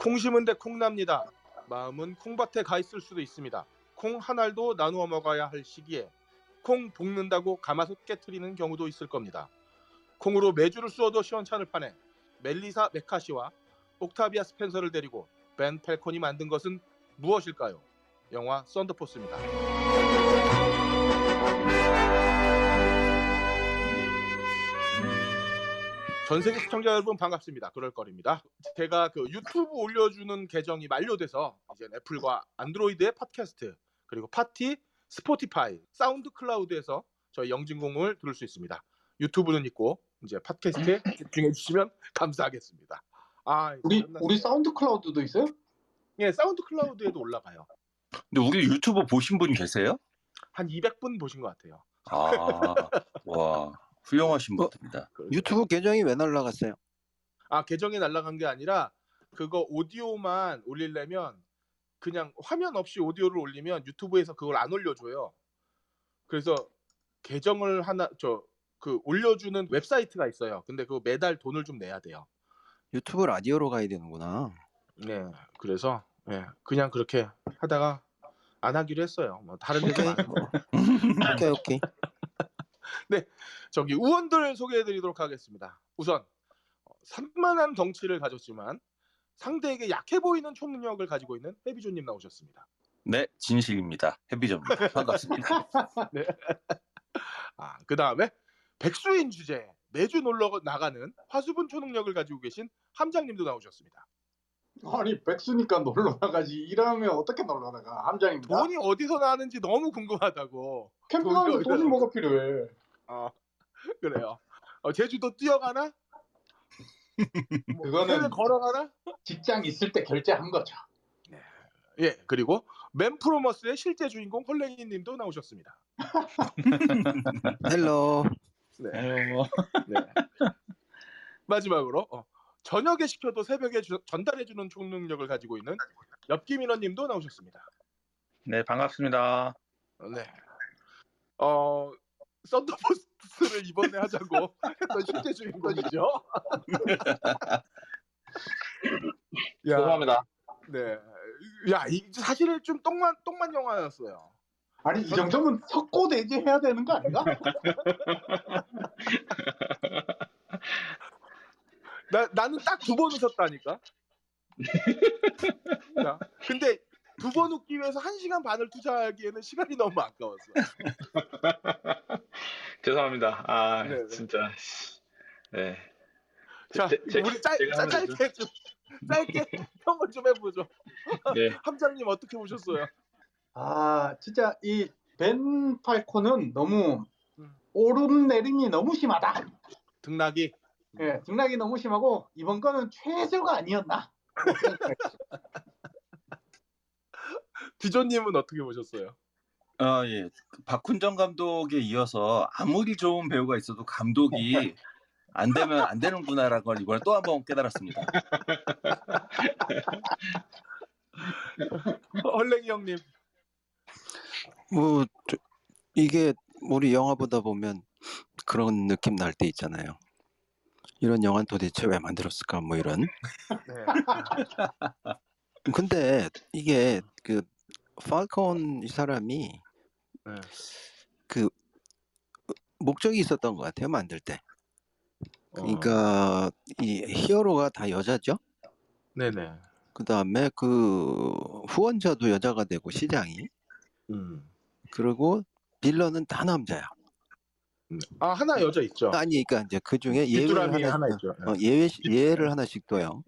콩 심은 데 콩 납니다. 마음은 콩밭에 가 있을 수도 있습니다. 콩 한 알도 나누어 먹어야 할 시기에 콩 볶는다고 가마솥 깨트리는 경우도 있을 겁니다. 콩으로 매주를 쏘도 시원찮을 판에 멜리사 메카시와 옥타비아 스펜서를 데리고 벤 펠콘이 만든 것은 무엇일까요? 영화 썬더포스입니다. 전 세계 시청자 여러분 반갑습니다. 그럴 거리입니다. 제가 그 유튜브 올려주는 계정이 만료돼서 이제 애플과 안드로이드의 팟캐스트 그리고 팟티, 스포티파이, 사운드 클라우드에서 저희 영진공을 들을 수 있습니다. 유튜브는 있고 이제 팟캐스트에 집중해 주시면 감사하겠습니다. 아, 우리. 우리 사운드 클라우드도 있어요? 예, 사운드 클라우드에도 올라가요. 근데 우리 유튜브 보신 분 계세요? 한 200분 보신 것 같아요. 아, 와, 훌륭하신 어? 분입니다. 그- 유튜브 계정이 왜 날라갔어요? 아 계정이 날라간 게 아니라 그거 오디오만 올리려면 그냥 화면 없이 오디오를 올리면 유튜브에서 그걸 안 올려줘요. 그래서 계정을 하나 저 그 올려주는 웹사이트가 있어요. 근데 그거 매달 돈을 좀 내야 돼요. 유튜브 라디오로 가야 되는구나. 네, 그래서 예, 그냥 그렇게 하다가 안 하기로 했어요. 뭐 다른 데서 안 하고. 오케이 오케이. 저기 우원들 소개해드리도록 하겠습니다. 우선 어, 산만한 덩치를 가졌지만 상대에게 약해 보이는 초능력을 가지고 있는 해비조님 나오셨습니다. 네, 진실입니다. 해비점입니다. 반갑습니다. 아, 그 다음에 백수인 주제 매주 놀러 나가는 화수분 초능력을 가지고 계신 함장님도 나오셨습니다. 아니 백수니까 놀러 나가지 일하면 어떻게 놀러 나가 함장입니다. 돈이 어디서 나는지 너무 궁금하다고. 캠프 돈이 뭐가 필요해? 아, 그래요. 어, 제주도 뛰어가나? 뭐 그거는- 걸어가나? 직장 있을 때 결제한 거죠. 예, 그리고 맨 프롬 어스의 실제 주인공 헐랭이님도 나오셨습니다. Hello. 네. 네. 마지막으로 어, 저녁에 시켜도 새벽에 주- 전달해주는 초능력을 가지고 있는 엽기민원님도 나오셨습니다. 네, 반갑습니다. 어, 네. 어 썬더포스를 이번에 하자고 했던 실제 주인공이죠. 야, 죄송합니다. 네. 야, 이 사실 좀 똥만 똥만 영화였어요. 아니 이 정도면 석고 대지 해야 되는 거 아닌가? 나 나는 딱 두 번 웃었다니까. 야, 근데 두 번 웃기 위해서 한 시간 반을 투자하기에는 시간이 너무 아까웠어. 죄송합니다. 아, 네, 네. 진짜. 씨. 네. 자, 제- 제- 우리 짧. 짧게 좀 짧게 평을 좀 해보죠. 네. 함장님 어떻게 보셨어요? 아 진짜 이 벤 팔콘은 너무 음. 오름내림이 너무 심하다. 등락이 예, 등락이 너무 심하고 이번 거는 최저가 아니었나? 디조님은 어떻게 보셨어요? 아, 예. 그 박훈정 감독에 이어서 아무리 좋은 배우가 있어도 감독이 안 되면 안 되는구나라는 걸 이번에 또 한 번 깨달았습니다. 헐랭이 형님. 뭐 저- 이게 우리 영화 보다 보면 그런 느낌 날 때 있잖아요. 이런 영화는 도대체 왜 만들었을까 뭐 이런. 네. 근데 이게 그 팔콘 이 사람이 네. 그 목적이 있었던 것 같아요 만들 때. 어, 그러니까 이 히어로가 다 여자죠. 네네. 그 다음에 그 후원자도 여자가 되고 시장이 음. 그리고 빌런은 다 남자야. 아 하나 여자 있죠. 아니 그러니까 이제 그 중에 예외를 뒷두라미 하나, 하나 있죠. 어, 예외 예외를 하나씩 둬요.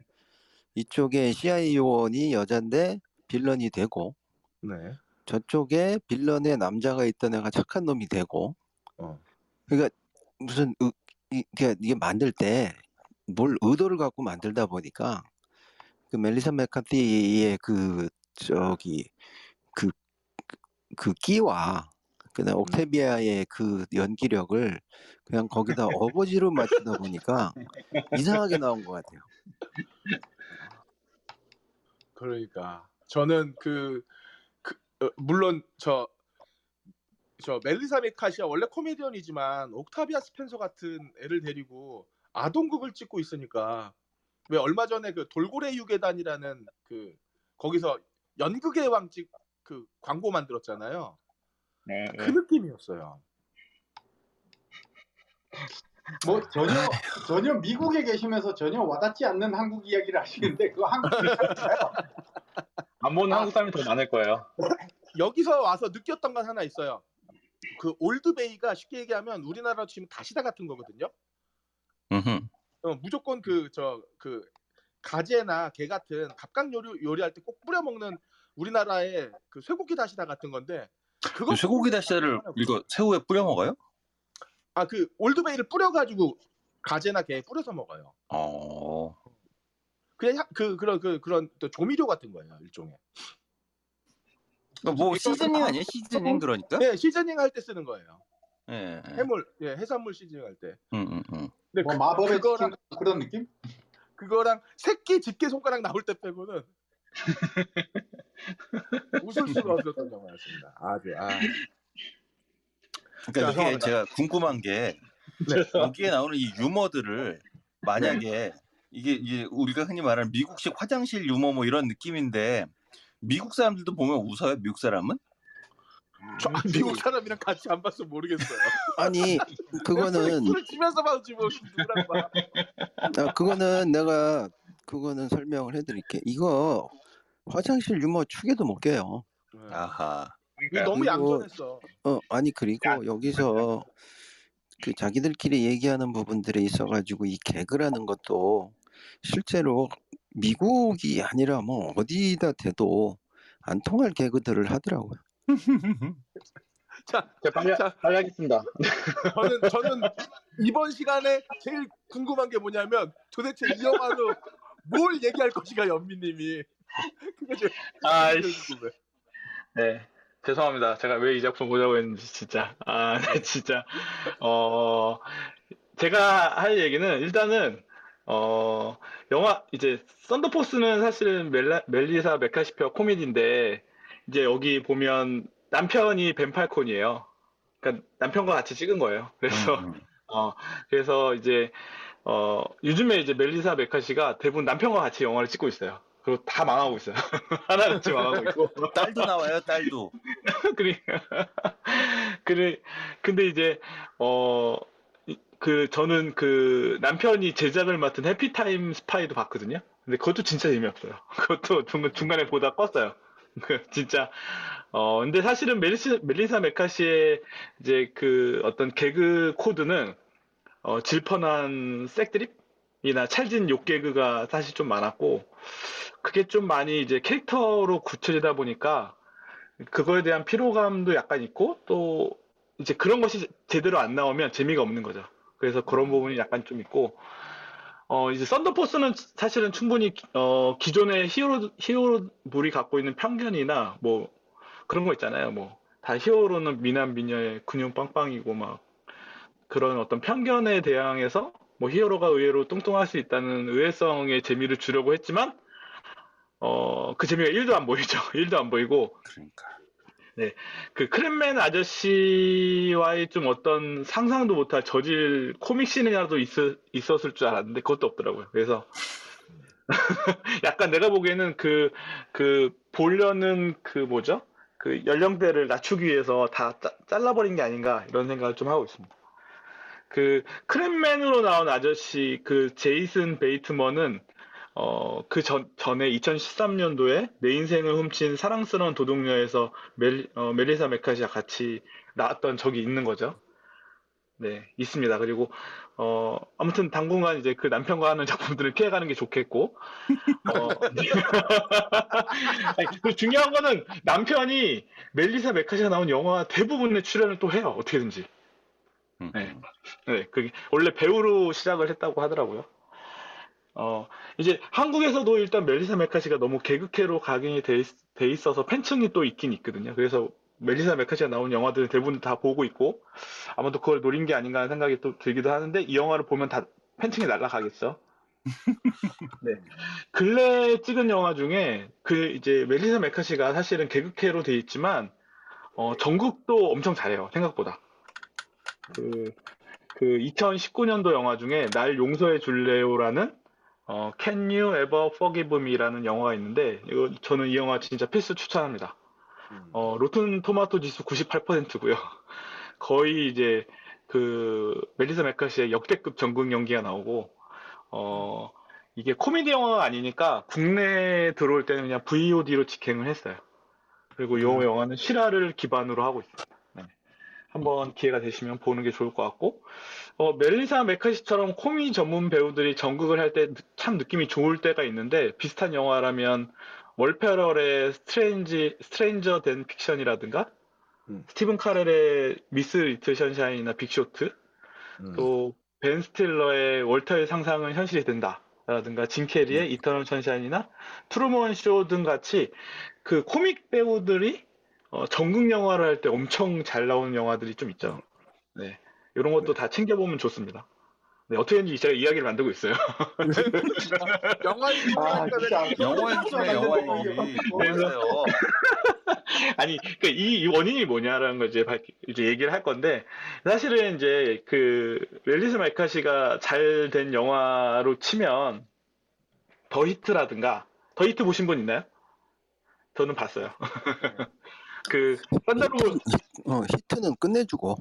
이쪽에 CIA 요원이 여잔데 빌런이 되고 네. 저쪽에 빌런의 남자가 있던 애가 착한 놈이 되고 어. 그러니까 무슨 의, 이, 게 이게 만들 때 뭘 의도를 갖고 만들다 보니까 그 멜리사 메카티의 그 저기 그그 끼와 그다음 옥테비아의 그 연기력을 그냥 거기다 어거지로 맞추다 보니까 이상하게 나온 것 같아요. 그러니까 저는 그, 물론 저 저 멜리사 메카시아 원래 코미디언이지만 옥타비아 스펜서 같은 애를 데리고 아동극을 찍고 있으니까 왜 얼마 전에 그 돌고래 유괴단이라는 그 거기서 연극의 왕집 그 광고 만들었잖아요. 네, 그 네. 느낌이었어요. 뭐 전혀 전혀 미국에 계시면서 전혀 와닿지 않는 한국 이야기를 하시는데 그거 한국 이야기인가요? 안 보는 한국 사람이 더 많을 거예요. 여기서 와서 느꼈던 건 하나 있어요. 그 올드베이가 쉽게 얘기하면 우리나라로 치면 다시다 같은 거거든요. 어, 무조건 그저그 가재나 게 같은 갑각 요리 요리할 때 꼭 뿌려 먹는 우리나라의 그 쇠고기 다시다 같은 건데 그거 그 쇠고기 다시다를 이거 새우에 뿌려 먹어요? 아 그 올드베이를 뿌려 가지고 가재나 게에 뿌려서 먹어요. 어. 그냥 향- 그 그런 그 그런 또 조미료 같은 거예요 일종의. 그러니까 뭐 시즈닝 아니에요? 시즈닝 그러니까? 네 시즈닝 할 때 쓰는 거예요. 예. 해물 예 해산물 시즈닝 할 때. 음, 음, 음. 근데 뭐 그, 마법의 그거랑 그런 느낌? 그거랑 새끼 집게 손가락 나올 때 빼고는 웃을 수가 없었던 영화였습니다. 아주 아. 그러니까 이게. 제가 궁금한 게 네. 여기에 나오는 이 유머들을 만약에 이게 이제 우리가 흔히 말하는 미국식 화장실 유머 뭐 이런 느낌인데 미국 사람들도 보면 웃어요? 미국 사람은? 저 아, 미국 사람이랑 같이 안 봤어 모르겠어요. 아니 그거는 술을 치면서 봐지 뭐 누구랑 봐. 아, 그거는 내가 그거는 설명을 해드릴게. 이거 화장실 유머 축에도 못 껴요. 아하. 이거 너무 얌전했어. 어 아니 그리고 여기서 그 자기들끼리 얘기하는 부분들에 있어가지고 이 개그라는 것도 실제로 미국이 아니라 뭐 어디다 대도 안 통할 개그들을 하더라고요. 자, 제가 빨리, 자. 빨리 하겠습니다. 저는 저는 이번 시간에 제일 궁금한 게 뭐냐면 도대체 이 영화로 뭘 얘기할 것인가 연미님이 그거 제일 아이씨. 궁금해. 네. 죄송합니다. 제가 왜 이 작품 보자고 했는지 진짜. 아, 네, 진짜. 어, 제가 할 얘기는 일단은 어, 영화 이제 썬더포스는 사실은 멜라, 멜리사 메카시피어 코미디인데 이제 여기 보면 남편이 벤팔콘이에요. 그러니까 남편과 같이 찍은 거예요. 그래서 음, 음. 어, 그래서 이제, 어, 요즘에 이제 멜리사 메카시가 대부분 남편과 같이 영화를 찍고 있어요. 그리고 다 망하고 있어요. 하나같이 망하고 있고. 딸도 나와요, 딸도. 그래, 그래, 근데 이제, 어, 이- 그, 저는 그 남편이 제작을 맡은 해피타임 스파이도 봤거든요. 근데 그것도 진짜 재미없어요. 그것도 중간, 중간에 보다 껐어요. 그, 진짜, 어, 근데 사실은 멜리스, 멜리사 메카시의 이제 그 어떤 개그 코드는, 어, 질펀한 섹드립이나 찰진 욕 개그가 사실 좀 많았고, 그게 좀 많이 이제 캐릭터로 굳혀지다 보니까, 그거에 대한 피로감도 약간 있고 또 이제 그런 것이 제대로 안 나오면 재미가 없는 거죠. 그래서 그런 부분이 약간 좀 있고 어 이제 썬더포스는 사실은 충분히 어 기존의 히어로 히어로물이 갖고 있는 편견이나 뭐 그런 거 있잖아요. 뭐 다 히어로는 미남 미녀의 근육 빵빵이고 막 그런 어떤 편견에 대항해서 뭐 히어로가 의외로 뚱뚱할 수 있다는 의외성의 재미를 주려고 했지만 어 그 재미가 1도 안 보이죠. 1도 안 보이고 그러니까. 그 크랩맨 아저씨와의 좀 어떤 상상도 못할 저질 코믹 씬이라도 있, 있었을 줄 알았는데 그것도 없더라고요. 그래서 약간 내가 보기에는 그, 그 보려는 그 뭐죠? 그 연령대를 낮추기 위해서 다 짜- 잘라버린 게 아닌가 이런 생각을 좀 하고 있습니다. 그 크랩맨으로 나온 아저씨 그 제이슨 베이트먼은 어, 그 전, 전에 2013년도에 내 인생을 훔친 사랑스러운 도둑녀에서 멜, 어, 멜리사 메카시와 같이 나왔던 적이 있는 거죠. 네, 있습니다. 그리고, 어, 아무튼 당분간 이제 그 남편과 하는 작품들을 피해가는 게 좋겠고, 어, 아니, 그 중요한 거는 남편이 멜리사 메카시가 나온 영화 대부분의 출연을 또 해요. 어떻게든지. 음, 네. 음. 네, 그게 원래 배우로 시작을 했다고 하더라고요. 어, 이제 한국에서도 일단 멜리사 메카시가 너무 개그캐로 각인이 돼, 있, 돼 있어서 팬층이 또 있긴 있거든요. 그래서 멜리사 메카시가 나온 영화들을 대부분 다 보고 있고 아마도 그걸 노린 게 아닌가 하는 생각이 또 들기도 하는데 이 영화를 보면 다 팬층이 날아가겠죠. 네. 근래 찍은 영화 중에 그 이제 멜리사 메카시가 사실은 개그캐로 돼 있지만 어, 전국도 엄청 잘해요. 생각보다. 그, 그 2019년도 영화 중에 날 용서해 줄래요라는 어, Can You Ever Forgive Me라는 영화가 있는데 이거 저는 이 영화 진짜 필수 추천합니다. 어, 로튼 토마토 지수 98%고요. 거의 이제 그 멜리사 메카시의 역대급 전국 연기가 나오고 어, 이게 코미디 영화가 아니니까 국내에 들어올 때는 그냥 VOD로 직행을 했어요. 그리고 이 영화는 실화를 기반으로 하고 있습니다. 네. 한번 기회가 되시면 보는 게 좋을 것 같고, 어, 멜리사 메카시처럼 코미 전문 배우들이 전극을 할 때 참 느낌이 좋을 때가 있는데, 비슷한 영화라면 윌 페럴의 스트레인지, 스트레인저 댄 픽션이라든가, 음. 스티븐 카렐의 미스 리틀 션샤인이나 빅쇼트, 음. 또 벤 스틸러의 월터의 상상은 현실이 된다. 라든가 짐 캐리의 이터널 선샤인이나 트루먼 쇼 등 같이 그 코믹 배우들이 어, 정극 영화를 할 때 엄청 잘 나오는 영화들이 좀 있죠. 네. 이런 것도 다 챙겨보면 좋습니다. 네, 어떻게든지 제가 이야기를 만들고 있어요. 영화 얘기 아, 하니까 진짜. 영화 얘기네 영화 얘기. 뭐 하세요? 아니, 그이 원인이 뭐냐라는 걸 이제, 밝- 이제 얘기를 할 건데, 사실은 이제 그, 멜리사 메카시가 잘 된 영화로 치면, 더 히트라든가, 더 히트 보신 분 있나요? 저는 봤어요. 그, 산드라, 어, 히트는 끝내주고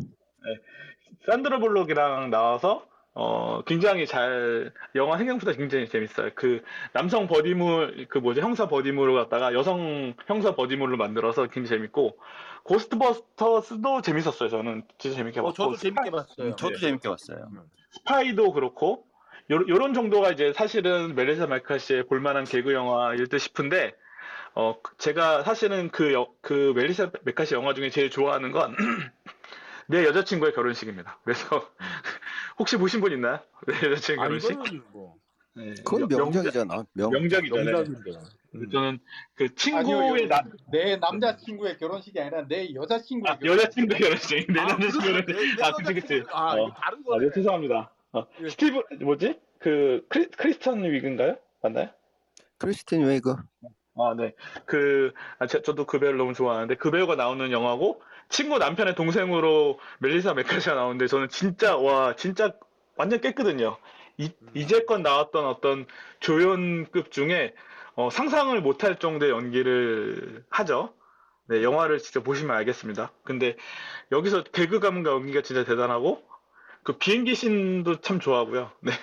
산드라 블록이랑 나와서, 어, 굉장히 잘, 영화 생각보다 굉장히 재밌어요. 그, 남성 버디물, 그 뭐지, 형사 버디물을 갖다가 여성 형사 버디물로 만들어서 굉장히 재밌고, 고스트버스터스도 재밌었어요. 저는 진짜 재밌게 어, 봤고. 저도 재밌게 봤어요. 저도 재밌게 봤어요. 스파이도 그렇고, 요, 런 정도가 이제 사실은 멜리사 메카시의 볼만한 개그 영화일 듯 싶은데, 어, 제가 사실은 그, 여- 그 멜리사 메카시 영화 중에 제일 좋아하는 건, 내 여자친구의 결혼식입니다. 그래서, 혹시 보신 분 있나요? 내 여자친구의 아니 결혼식? 이거는 뭐 네. 그건 명- 명작이잖아 명 명작이잖아요. 명작인데. 음. 저는 그 친구의 나, 내 남자친구의 결혼식이 아니라 내 여자친구의 아, 여자친구의 결혼식. 내 아? 내- 내 아, 그치, 그치. 여자친구- 아, 어. 이거 다른 아, 거네. 네, 죄송합니다. 어, 예. 스티브, 뭐지? 그, 크리, 크리스천 위그인가요? 맞나요? 크리스틴 위그 아, 네. 그, 아, 제- 저도 그 배우를 너무 좋아하는데, 그 배우가 나오는 영화고, 친구 남편의 동생으로 멜리사 메카시가 나오는데, 저는 진짜, 와, 진짜 완전 깼거든요. 이, 이제껏 나왔던 어떤 조연급 중에, 어, 상상을 못할 정도의 연기를 하죠. 네, 영화를 진짜 보시면 알겠습니다. 근데, 여기서 개그감과 연기가 진짜 대단하고, 그 비행기 씬도 참 좋아하고요. 네.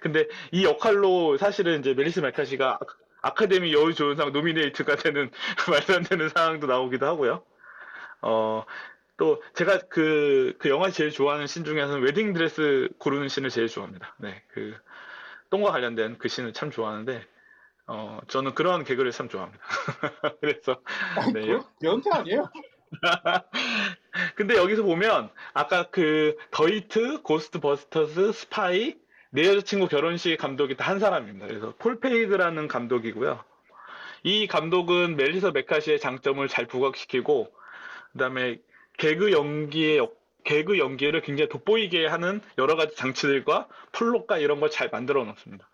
근데 이 역할로 사실은 이제 멜리스 메카시가 아카데미 여우조연상 노미네이트가 되는 말도 안 되는 상황도 나오기도 하고요. 어, 또 제가 그, 그 영화 제일 좋아하는 씬 중에서는 웨딩 드레스 고르는 씬을 제일 좋아합니다. 네, 그 똥과 관련된 그 씬을 참 좋아하는데 어, 저는 그런 개그를 참 좋아합니다. 그래서 네, 그 변태 아니에요? 근데 여기서 보면 아까 그 The Heat, Ghostbusters, 스파이, 내 여자친구 결혼식 감독이 다 한 사람입니다. 그래서 폴 페이그라는 감독이고요. 이 감독은 멜리사 메카시의 장점을 잘 부각시키고 그다음에 개그 연기의 역- 개그 연기를 굉장히 돋보이게 하는 여러 가지 장치들과 플롯과 이런 걸 잘 만들어 놓습니다.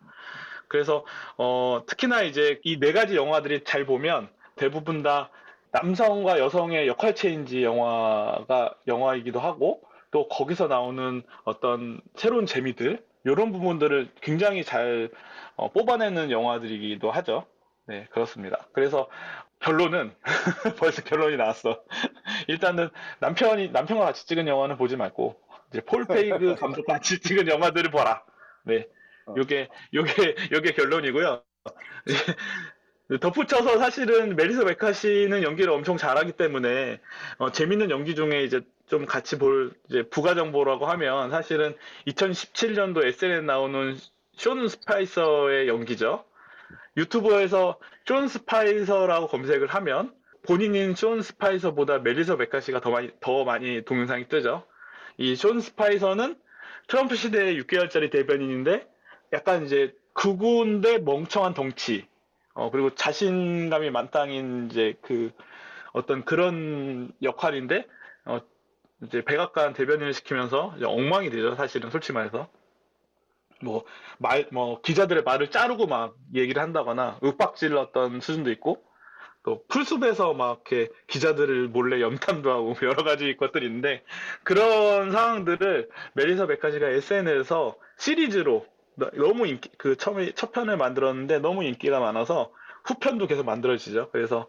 그래서 어, 특히나 이제 이 네 가지 영화들이 잘 보면 대부분 다 남성과 여성의 역할 체인지 영화가 영화이기도 하고 또 거기서 나오는 어떤 새로운 재미들 이런 부분들을 굉장히 잘 어, 뽑아내는 영화들이기도 하죠. 네, 그렇습니다. 그래서 결론은 벌써 결론이 나왔어. 일단은 남편이 남편과 같이 찍은 영화는 보지 말고 이제 폴 페이그 감독과 같이 찍은 영화들을 보라. 네, 요게 요게 요게 결론이고요. 덧붙여서 사실은 멜리사 메카시는 연기를 엄청 잘하기 때문에 어, 재밌는 연기 중에 이제 좀 같이 볼 이제 부가 정보라고 하면 사실은 2017년도 SNL에 나오는 숀 스파이서의 연기죠. 유튜브에서 숀 스파이서라고 검색을 하면 본인인 숀 스파이서보다 멜리사 메카시가 더 많이 더 많이 동영상이 뜨죠. 이 숀 스파이서는 트럼프 시대의 6개월짜리 대변인인데 약간 이제 극우인데 멍청한 덩치 어, 그리고 자신감이 만땅인 이제 그 어떤 그런 역할인데, 어, 이제 백악관 대변인을 시키면서 이제 엉망이 되죠. 사실은 솔직히 말해서. 뭐, 말, 뭐, 기자들의 말을 자르고 막 얘기를 한다거나 윽박질렀던 수준도 있고, 또 풀숲에서 막 이렇게 기자들을 몰래 염탐도 하고 여러 가지 것들이 있는데 그런 상황들을 멜리사 메카시가 SNL에서 시리즈로 너- 너무 인기 그 처음에 첫 편을 만들었는데 너무 인기가 많아서 후편도 계속 만들어지죠. 그래서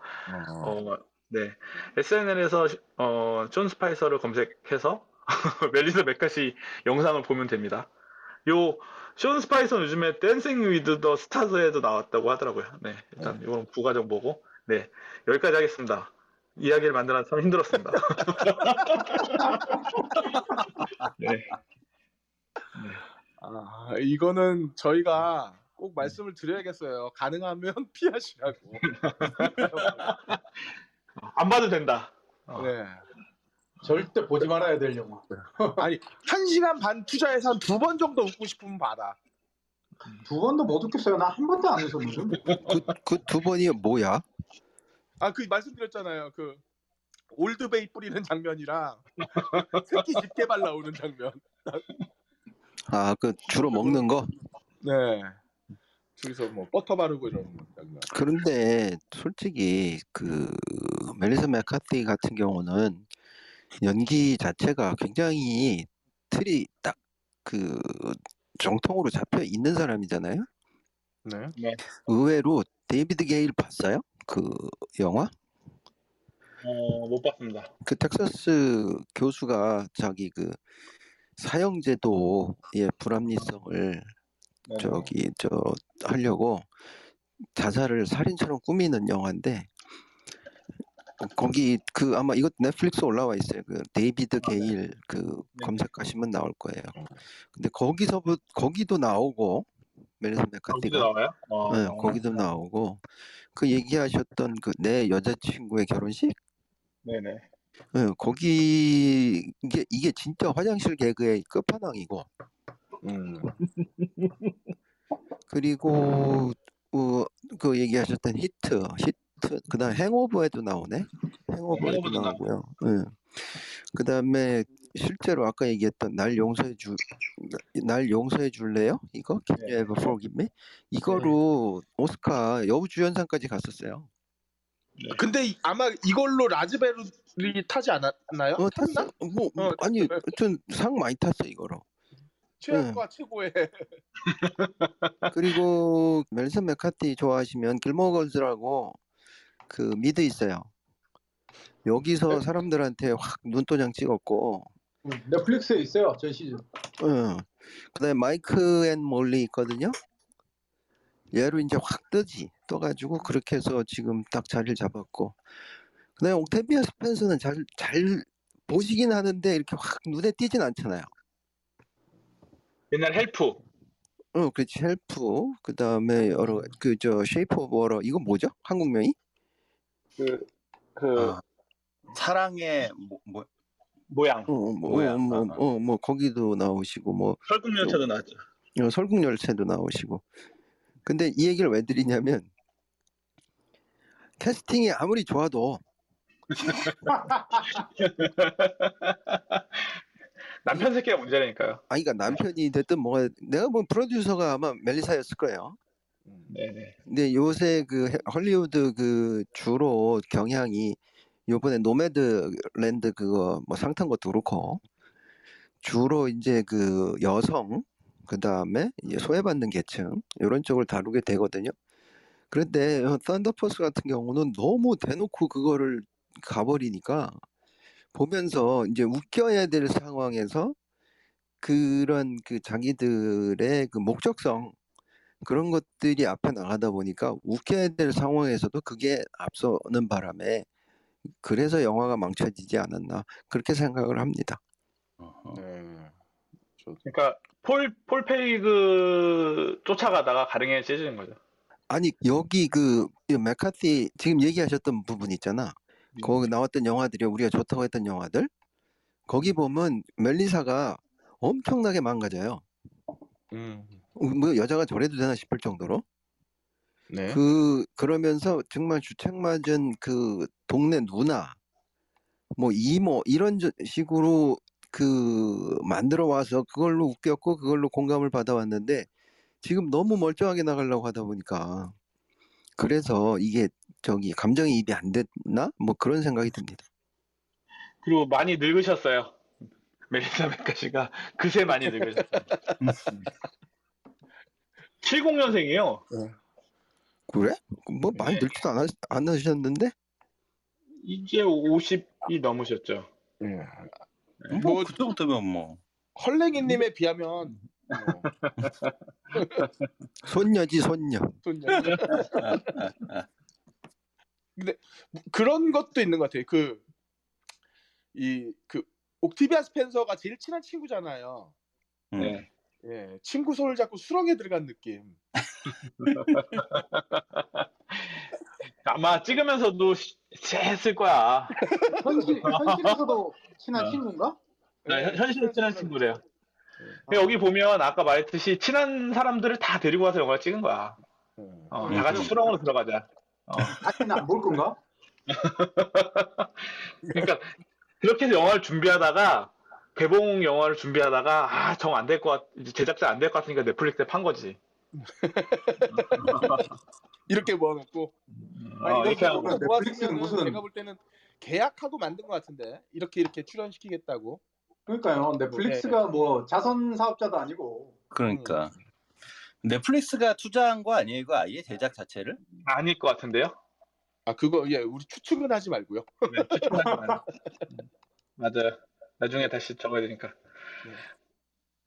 어, 네. SNL에서 어, 숀 스파이서를 검색해서 멜리사 메카시 영상을 보면 됩니다. 요, 숀 스파이서는 요즘에 Dancing with the Stars에도 나왔다고 하더라고요. 네. 일단 이건 부가 정보고. 네. 여기까지 하겠습니다. 이야기를 만들어 참 힘들었습니다. 네. 아, 이거는 저희가 꼭 말씀을 드려야겠어요. 가능하면 피하시라고. 안 봐도 된다. 어. 네. 절대 보지 말아야 될 영화. 아니 한 시간 반 투자해서 한 두 번 정도 웃고 싶으면 봐라. 두 번도 못 웃겼어요. 나 한 번도 안 웃었는데. 그두 번이 뭐야? 아 그 말씀드렸잖아요. 그 올드베이 뿌리는 장면이랑 새끼 집게발 나오는 장면. 아, 그 주로 먹는 거? 네. 둘이서 뭐 버터 바르고 이러는 장면. 그런데 솔직히 그 멜리사 맥카시 같은 경우는 연기 자체가 굉장히 틀이 딱 그 정통으로 잡혀 있는 사람이잖아요. 네. 의외로 데이비드 게일 봤어요? 그 영화? 어, 못 봤습니다. 그 텍사스 교수가 자기 그 사형제도의 불합리성을 네. 저기 저 하려고 자살을 살인처럼 꾸미는 영화인데 거기 그 아마 이것 넷플릭스 올라와 있어요. 그 데이비드 게일 그 네. 검색하시면 나올 거예요. 근데 거기서 거기도 나오고 거기도 맥카시가 나와요? 어, 네, 거기도 나오고 그 얘기하셨던 그 내 여자친구의 결혼식 네네. 네, 거기 이게 이게 진짜 화장실 개그의 끝판왕이고 음. 그리고 어, 그 얘기하셨던 히트, 히트, 그다음 행오버에도 나오네. 행오버에도 나오고요. 예. 그다음에 실제로 아까 얘기했던 날 용서해 주, 날 용서해 줄래요? 이거 Can you ever forgive me? 이거로 오스카 여우 주연상까지 갔었어요. 근데 이- 아마 이걸로 라즈베리 타지 않았나요? 어, 탔나? 탔어. 뭐 어, 아니, 탔어요. 하여튼 상 많이 탔어 이거로. 최악과 최고의 그리고 멜슨 맥카티 좋아하시면 길모건즈라고 그 미드 있어요. 여기서 사람들한테 확 눈도장 찍었고, 음, 넷플릭스에 있어요. 전 시즌. 응. 그다음에 Mike and Molly 있거든요. 얘로 이제 확 뜨지. 떠가지고 그렇게 해서 지금 딱 자리를 잡았고, 그다음에 옥테비아 스펜서는 잘 잘 보시긴 하는데 이렇게 확 눈에 띄진 않잖아요. 옛날 Help. 어, 그렇지 Help. 그다음에 여러 그 저 Shape of Water 이거 뭐죠? 한국명이? 그, 그, 아, 사랑의 뭐, 뭐 모양. 어, 뭐, 뭐야? 어, 뭐, 아, 아. 어, 뭐 거기도 나오시고 뭐 설국열차도 나왔죠. 어, 설국열차도 나오시고. 근데 이 얘기를 왜 드리냐면 캐스팅이 아무리 좋아도 남편 새끼가 문제라니까요. 아니 그러니까 남편이 됐든 뭐가 내가 본 프로듀서가 아마 멜리사였을 거예요. 네네. 근데 요새 그 해- 헐리우드 그 주로 경향이 요번에 Nomadland 그거 뭐 상 탄 것도 그렇고 주로 이제 그 여성 그 다음에 소외받는 계층 이런 쪽을 다루게 되거든요. 그런데 Thunder Force 같은 경우는 너무 대놓고 그거를 가버리니까 보면서 이제 웃겨야 될 상황에서 그런 그 자기들의 그 목적성 그런 것들이 앞에 나가다 보니까 웃겨야 될 상황에서도 그게 앞서는 바람에 그래서 영화가 망쳐지지 않았나 그렇게 생각을 합니다. 네. 저, 그러니까 폴, 폴 페이그 쫓아가다가 찢어진 거죠. 아니 여기 그 맥카티 지금 얘기하셨던 부분 있잖아. 거기 나왔던 영화들이 우리가 좋다고 했던 영화들 거기 보면 멜리사가 엄청나게 망가져요. 음. 어, 뭐 여자가 저래도 되나 싶을 정도로 네. 그 그러면서 정말 주책 맞은 그 동네 누나 뭐 이모 이런 저- 식으로 그 만들어 와서 그걸로 웃겼고 그걸로 공감을 받아왔는데 지금 너무 멀쩡하게 나가려고 하다 보니까 그래서 이게 저기 감정이 입이 안 됐나? 뭐 그런 생각이 듭니다. 그리고 많이 늙으셨어요. 멜리사 메카 씨가 그새 많이 늙으셨어요. 70년생이에요. 그래? 뭐 많이 네. 늙지도 않아, 않으셨는데? 이제 50이 넘으셨죠. 예. 뭐 뭐- 그때부터면 뭐 헐랭이님에 비하면 어, 손녀지 손녀. 손녀. 근데 그런 것도 있는 것 같아요. 그 이 그 옥티비아 스펜서가 제일 친한 친구잖아요. 음. 네. 예, 친구 손을 잡고 수렁에 들어간 느낌. 아마 찍으면서도 시- 했을 거야. 현실, 현실에서도 친한 어. 친구인가? 네, 현- 현실에 친한 친구래요. 아, 여기 보면 아까 말했듯이 친한 사람들을 다 데리고 가서 영화를 찍은 거야. 어. 어, 음. 다 같이 수렁으로 들어가자. 어. 아니 나뭘 건가? 그러니까 그렇게 해서 영화를 준비하다가 개봉 영화를 준비하다가 아 정 안 될 것 같, 제작자 안 될 것 같으니까 넷플릭스에 판 거지. 이렇게 모아놓고 아니, 어, 이렇게 하고 넷플릭스는 무슨- 제가 볼 때는 계약하고 만든 것 같은데 이렇게 이렇게 출연시키겠다고. 그러니까요. 넷플릭스가 뭐 자선 사업자도 아니고 그러니까 넷플릭스가 투자한 거 아니에요? 이거 아예 제작 자체를? 아닐 것 같은데요. 아 그거 예 우리 추측은 하지 말고요. 네, 추천하지 마요. 음, 맞아요. 나중에 다시 적어야 되니까.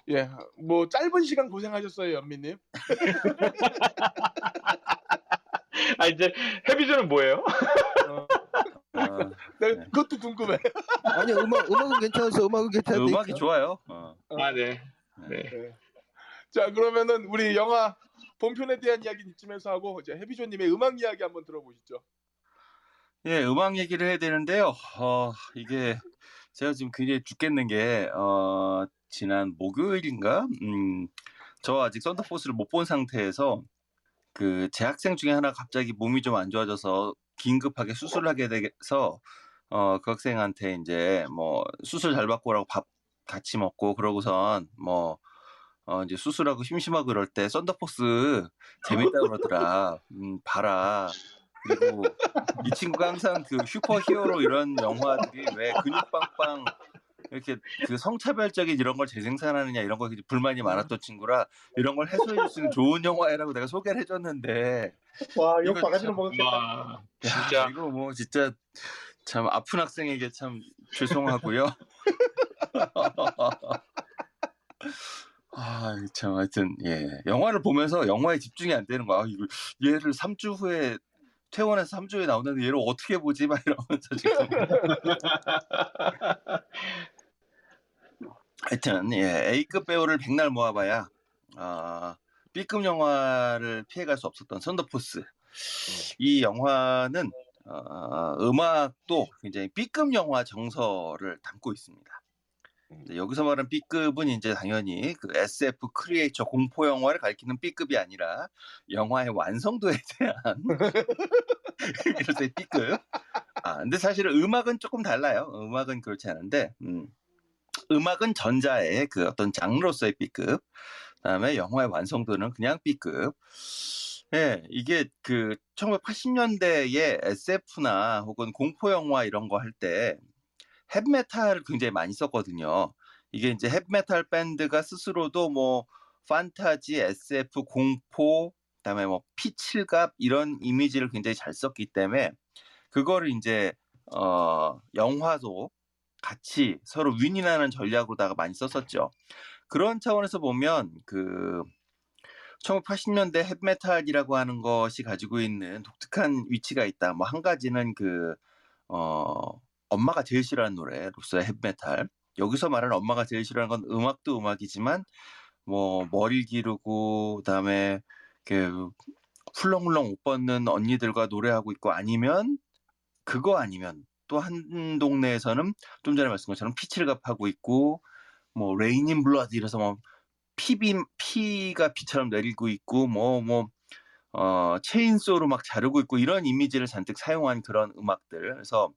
예, 뭐 짧은 시간 고생하셨어요, 연미님. 아 이제 헤비존은 뭐예요? 어, 어, 네, 네. 그것도 궁금해. 아니 음악 음악은 괜찮았어. 음악은 괜찮은데. 음악이 좋아요. 어. 아 네. 네. 네. 자 그러면은 우리 영화 본편에 대한 이야기 이쯤에서 하고 이제 해비조님의 음악 이야기 한번 들어보시죠. 예, 음악 얘기를 해야 되는데요. 어, 이게 제가 지금 굉장히 죽겠는 게 어, 지난 목요일인가? 음, 저 아직 썬더포스를 못 본 상태에서 그 재학생 중에 하나 갑자기 몸이 좀 안 좋아져서 긴급하게 수술을 하게 돼서 어, 그 학생한테 이제 뭐 수술 잘 받고 오라고 밥 같이 먹고 그러고선 뭐 어, 이제 수술하고 심심하고 그럴 때 썬더포스 재밌다 그러더라. 음, 봐라. 그리고 이 친구가 항상 그 슈퍼 히어로 이런 영화들이 왜 근육 빵빵 이렇게 그 성차별적인 이런 걸 재생산하느냐 이런 거 불만이 많았던 친구라 이런 걸 해소해 줄 수 있는 좋은 영화라고 내가 소개를 해줬는데 와 이거 욕 바가지로 참- 먹었겠다. 진짜 이거 뭐 진짜 참 아픈 학생에게 참 죄송하고요. 아, 참 하여튼 예. 영화를 보면서 영화에 집중이 안 되는 거야. 아, 이거 얘를 3주 후에 퇴원해서 3주 후에 나오는데 얘를 어떻게 보지? 막 이러면서 지금 하여튼 예. A급 배우를 백날 모아봐야 아, B급 영화를 피해갈 수 없었던 선더포스. 이 영화는 어, 음악도 굉장히 B급 영화 정서를 담고 있습니다. 여기서 말하는 B급은 이제 당연히 그 SF 크리에이처 공포 영화를 가리키는 B급이 아니라 영화의 완성도에 대한 이럴 B급. 아 근데 사실은 음악은 조금 달라요. 음악은 그렇지 않은데 음, 음악은 전자의 그 어떤 장르로서의 B급. 그다음에 영화의 완성도는 그냥 B급. 예, 이게 그 1980년대에 SF나 혹은 공포 영화 이런 거 할 때 헤비메탈을 굉장히 많이 썼거든요. 이게 이제 헤비메탈 밴드가 스스로도 뭐 판타지, SF, 공포, 그다음에 뭐 피칠갑 이런 이미지를 굉장히 잘 썼기 때문에 그거를 이제 어 영화도 같이 서로 윈윈하는 전략으로다가 많이 썼었죠. 그런 차원에서 보면 그 1980년대 헤비메탈이라고 하는 것이 가지고 있는 독특한 위치가 있다. 뭐 한 가지는 그 어, 엄마가 제일 싫어하는 노래로서의 헤비메탈. 여기서 말하는 엄마가 제일 싫어하는 건 음악도 음악이지만 뭐 머리 기르고 그다음에 그 훌렁훌렁 옷 벗는 언니들과 노래하고 있고 아니면 그거 아니면 또 한 동네에서는 좀 전에 말씀한 것처럼 피칠갑하고 있고 뭐 Raining Blood 이래서 뭐 피비 피가 비처럼 내리고 있고 뭐뭐 어, chainsaw로 막 자르고 있고 이런 이미지를 잔뜩 사용한 그런 음악들. 그래서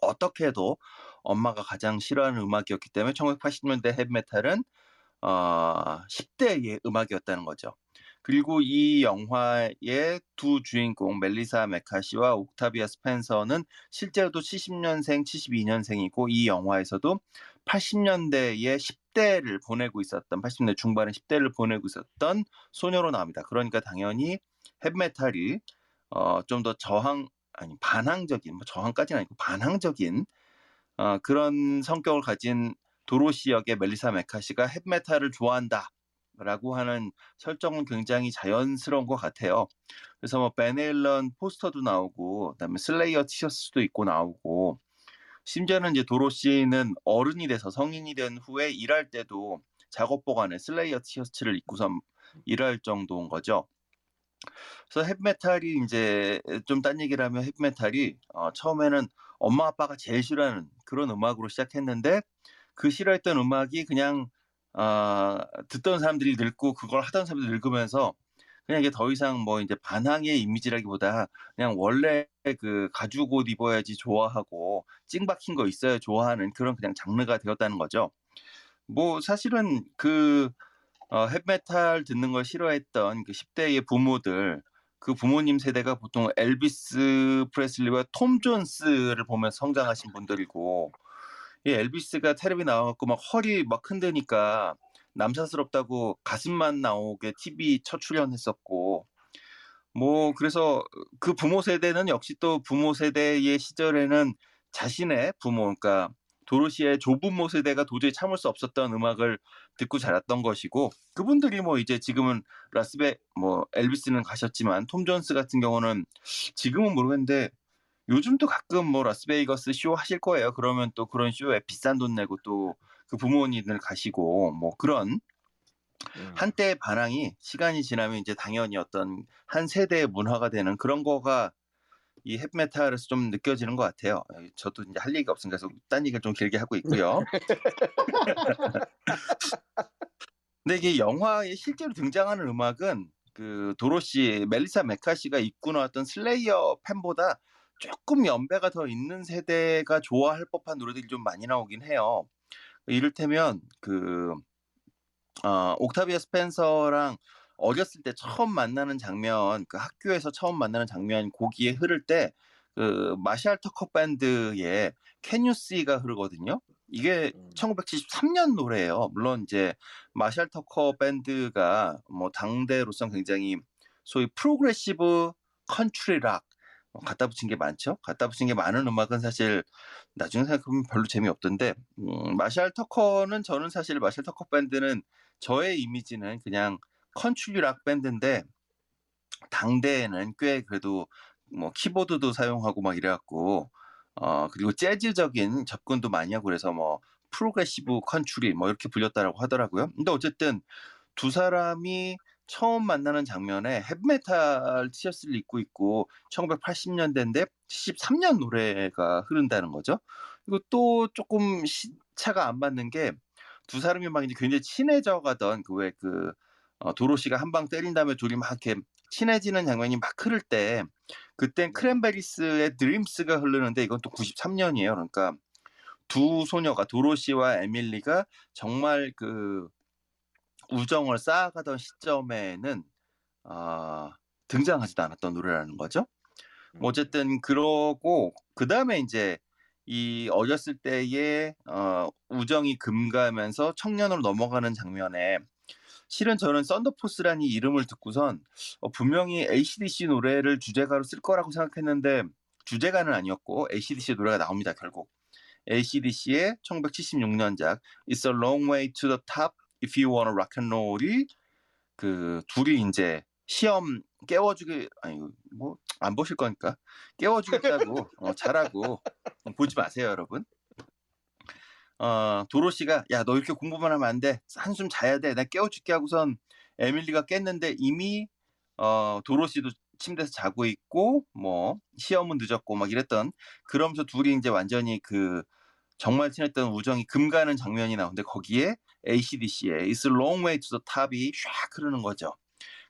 어떻게 해도 엄마가 가장 싫어하는 음악이었기 때문에 1980년대 헤비메탈은 어, 10대의 음악이었다는 거죠. 그리고 이 영화의 두 주인공 멜리사 메카시와 옥타비아 스펜서는 실제로도 70년생, 72년생이고 이 영화에서도 80년대에 10대를 보내고 있었던 80년대 중반에 10대를 보내고 있었던 소녀로 나옵니다. 그러니까 당연히 헤비메탈이 어, 좀 더 저항 아니 반항적인 뭐 저항까지는 아니고 반항적인 어, 그런 성격을 가진 도로시 역의 멜리사 메카시가 헤비메탈을 좋아한다. 라고 하는 설정은 굉장히 자연스러운 것 같아요. 그래서 뭐 밴 헤일런 포스터도 나오고 그다음에 슬레이어 티셔츠도 입고 나오고 심지어는 이제 도로시는 어른이 돼서 성인이 된 후에 일할 때도 작업복 안에 슬레이어 티셔츠를 입고서 일할 정도인 거죠. 그래서 헤비메탈이 이제 좀 딴 얘기를 하면 헤비메탈이 어, 처음에는 엄마 아빠가 제일 싫어하는 그런 음악으로 시작했는데 그 싫어했던 음악이 그냥 어, 듣던 사람들이 늙고 그걸 하던 사람들이 늙으면서 그냥 이게 더 이상 뭐 이제 반항의 이미지라기보다 그냥 원래 그 가죽 옷 입어야지 좋아하고 찡박힌 거 있어야 좋아하는 그런 그냥 장르가 되었다는 거죠. 뭐 사실은 그 어, 헤비메탈 듣는 걸 싫어했던 그 10대의 부모들 그 부모님 세대가 보통 엘비스 프레슬리와 톰 존스를 보면서 성장하신 분들이고 이 엘비스가 텔레비 나와갖고 막 허리 막 흔드니까 남사스럽다고 가슴만 나오게 TV 첫 출연했었고 뭐 그래서 그 부모 세대는 역시 또 부모 세대의 시절에는 자신의 부모 그러니까 도로시의 조부모 세대가 도저히 참을 수 없었던 음악을 듣고 자랐던 것이고 그분들이 뭐 이제 지금은 라스베 뭐 엘비스는 가셨지만 톰 존스 같은 경우는 지금은 모르겠는데 요즘도 가끔 뭐 라스베이거스 쇼 하실 거예요. 그러면 또 그런 쇼에 비싼 돈 내고 또 그 부모님들 가시고 뭐 그런 음. 한때의 반항이 시간이 지나면 이제 당연히 어떤 한 세대의 문화가 되는 그런 거가 이 헤비메탈에서 좀 느껴지는 것 같아요. 저도 이제 할 얘기가 없으니까 그래서 딴 얘기를 좀 길게 하고 있고요. 근데 이게 영화에 실제로 등장하는 음악은 그 도로시 멜리사 메카시가 입고 나왔던 슬레이어 팬보다 조금 연배가 더 있는 세대가 좋아할 법한 노래들이 좀 많이 나오긴 해요. 이를테면 그 어, 옥타비아 스펜서랑 어렸을 때 처음 만나는 장면, 그 학교에서 처음 만나는 장면 곡이 흐를 때 그 마샬 터커 밴드의 Can You See가 흐르거든요. 이게 음. 1973년 노래예요. 물론 이제 마샬 터커 밴드가 뭐 당대로선 굉장히 소위 progressive country rock 어, 갖다 붙인 게 많죠. 갖다 붙인 게 많은 음악은 사실 나중에 생각해보면 별로 재미없던데 음, 마샬 터커는 저는 사실 마샬 터커 밴드는 저의 이미지는 그냥 country rock 밴드인데 당대에는 꽤 그래도 뭐 키보드도 사용하고 막 이래갖고 어 그리고 재즈적인 접근도 많이 하고 그래서 뭐 progressive country 뭐 이렇게 불렸다라고 하더라고요. 근데 어쨌든 두 사람이 처음 만나는 장면에 헤비메탈 티셔츠를 입고 있고 1980년대인데 73년 노래가 흐른다는 거죠. 그리고 또 조금 시차가 안 맞는 게 두 사람이 막 이제 굉장히 친해져 가던 그왜그 어, 도로시가 한 방 때린 다음에 둘이 막 이렇게 친해지는 장면이 막 흐를 때 그땐 크랜베리스의 드림스가 흐르는데 이건 또 93년이에요. 그러니까 두 소녀가 도로시와 에밀리가 정말 그 우정을 쌓아가던 시점에는 어, 등장하지도 않았던 노래라는 거죠. 뭐 어쨌든 그러고 그 다음에 이제 이 어렸을 때의 어, 우정이 금가면서 청년으로 넘어가는 장면에 실은 저는 썬더포스라는 이 이름을 듣고선 어, 분명히 ACDC 노래를 주제가로 쓸 거라고 생각했는데 주제가는 아니었고 ACDC 노래가 나옵니다 결국 ACDC의 1976년작 It's a Long Way to the Top If You Wanna Rock and Roll이 그 둘이 이제 시험 깨워주기 아니 뭐 안 보실 거니까 깨워주겠다고 어, 잘하고 어, 보지 마세요 여러분. 어 도로시가 야 너 이렇게 공부만 하면 안 돼. 한숨 자야 돼. 나 깨워줄게 하고선 에밀리가 깼는데 이미 어 도로시도 침대에서 자고 있고 뭐 시험은 늦었고 막 이랬던 그러면서 둘이 이제 완전히 그 정말 친했던 우정이 금가는 장면이 나오는데 거기에 ACDC의 It's a Long Way to the Top이 샥 흐르는 거죠.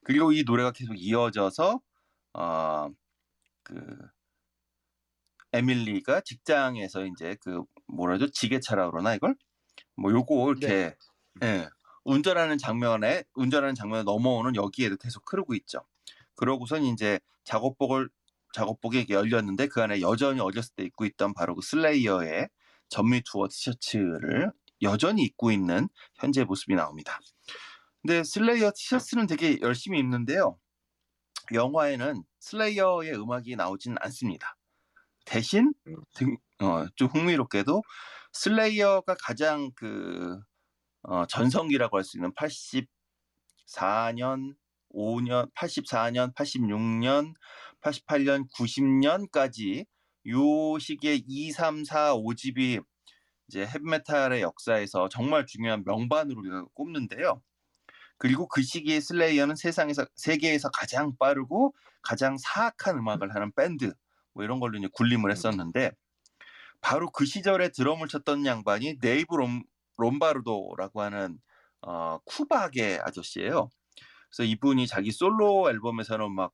그리고 이 노래가 계속 이어져서 어, 그 에밀리가 직장에서 이제 그 뭐라죠 지게차라 그러나 이걸 뭐 요거 이렇게 예 운전하는 장면에 운전하는 장면에 넘어오는 여기에도 계속 흐르고 있죠. 그러고선 이제 작업복을 작업복이 이렇게 열렸는데 그 안에 여전히 어렸을 때 입고 있던 바로 그 슬레이어의 전미 투어 티셔츠를 여전히 입고 있는 현재 모습이 나옵니다. 근데 슬레이어 티셔츠는 되게 열심히 입는데요. 영화에는 슬레이어의 음악이 나오진 않습니다. 대신 음. 등- 어, 좀 흥미롭게도 슬레이어가 가장 그 어, 전성기라고 할 수 있는 84년, 5년, 84년, 86년, 88년, 90년까지 요 시기에 2, 3, 4, 5집이 이제 헤비메탈의 역사에서 정말 중요한 명반으로 우리가 꼽는데요. 그리고 그 시기에 슬레이어는 세상에서 세계에서 가장 빠르고 가장 사악한 음악을 하는 밴드 뭐 이런 걸로 이제 군림을 했었는데 바로 그 시절에 드럼을 쳤던 양반이 네이브 롬, 롬바르도라고 하는 어, 쿠박의 아저씨예요. 그래서 이분이 자기 솔로 앨범에서는 막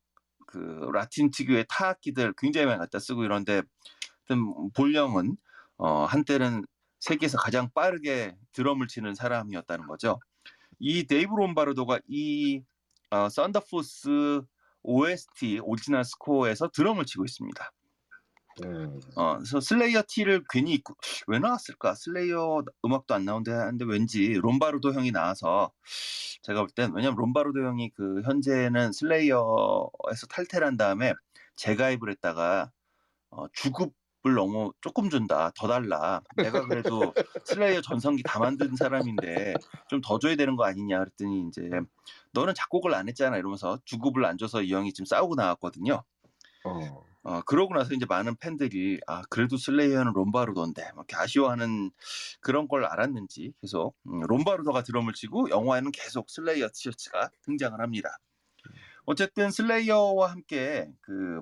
그 라틴 특유의 타악기들 굉장히 많이 갖다 쓰고 이런데 볼령은 어, 한때는 세계에서 가장 빠르게 드럼을 치는 사람이었다는 거죠. 이 데이브 롬바르도가 이 어, 썬더포스 OST 오리지널 스코어에서 드럼을 치고 있습니다. 음. 어, 그래서 슬레이어 티를 괜히 입고 왜 나왔을까? 슬레이어 음악도 안 나오는데 하는데 왠지 롬바르도 형이 나와서 제가 볼 땐 왜냐면 롬바르도 형이 그 현재는 슬레이어에서 탈퇴를 한 다음에 재가입을 했다가 어, 주급을 너무 조금 준다 더 달라 내가 그래도 슬레이어 전성기 다 만든 사람인데 좀 더 줘야 되는 거 아니냐 그랬더니 이제 너는 작곡을 안 했잖아 이러면서 주급을 안 줘서 이 형이 지금 싸우고 나왔거든요. 어. 어, 그러고 나서 이제 많은 팬들이 아 그래도 슬레이어는 롬바르도인데 막 이렇게 아쉬워하는 그런 걸 알았는지 계속 음, 롬바르도가 드럼을 치고 영화에는 계속 슬레이어 티셔츠가 등장을 합니다. 어쨌든 슬레이어와 함께 그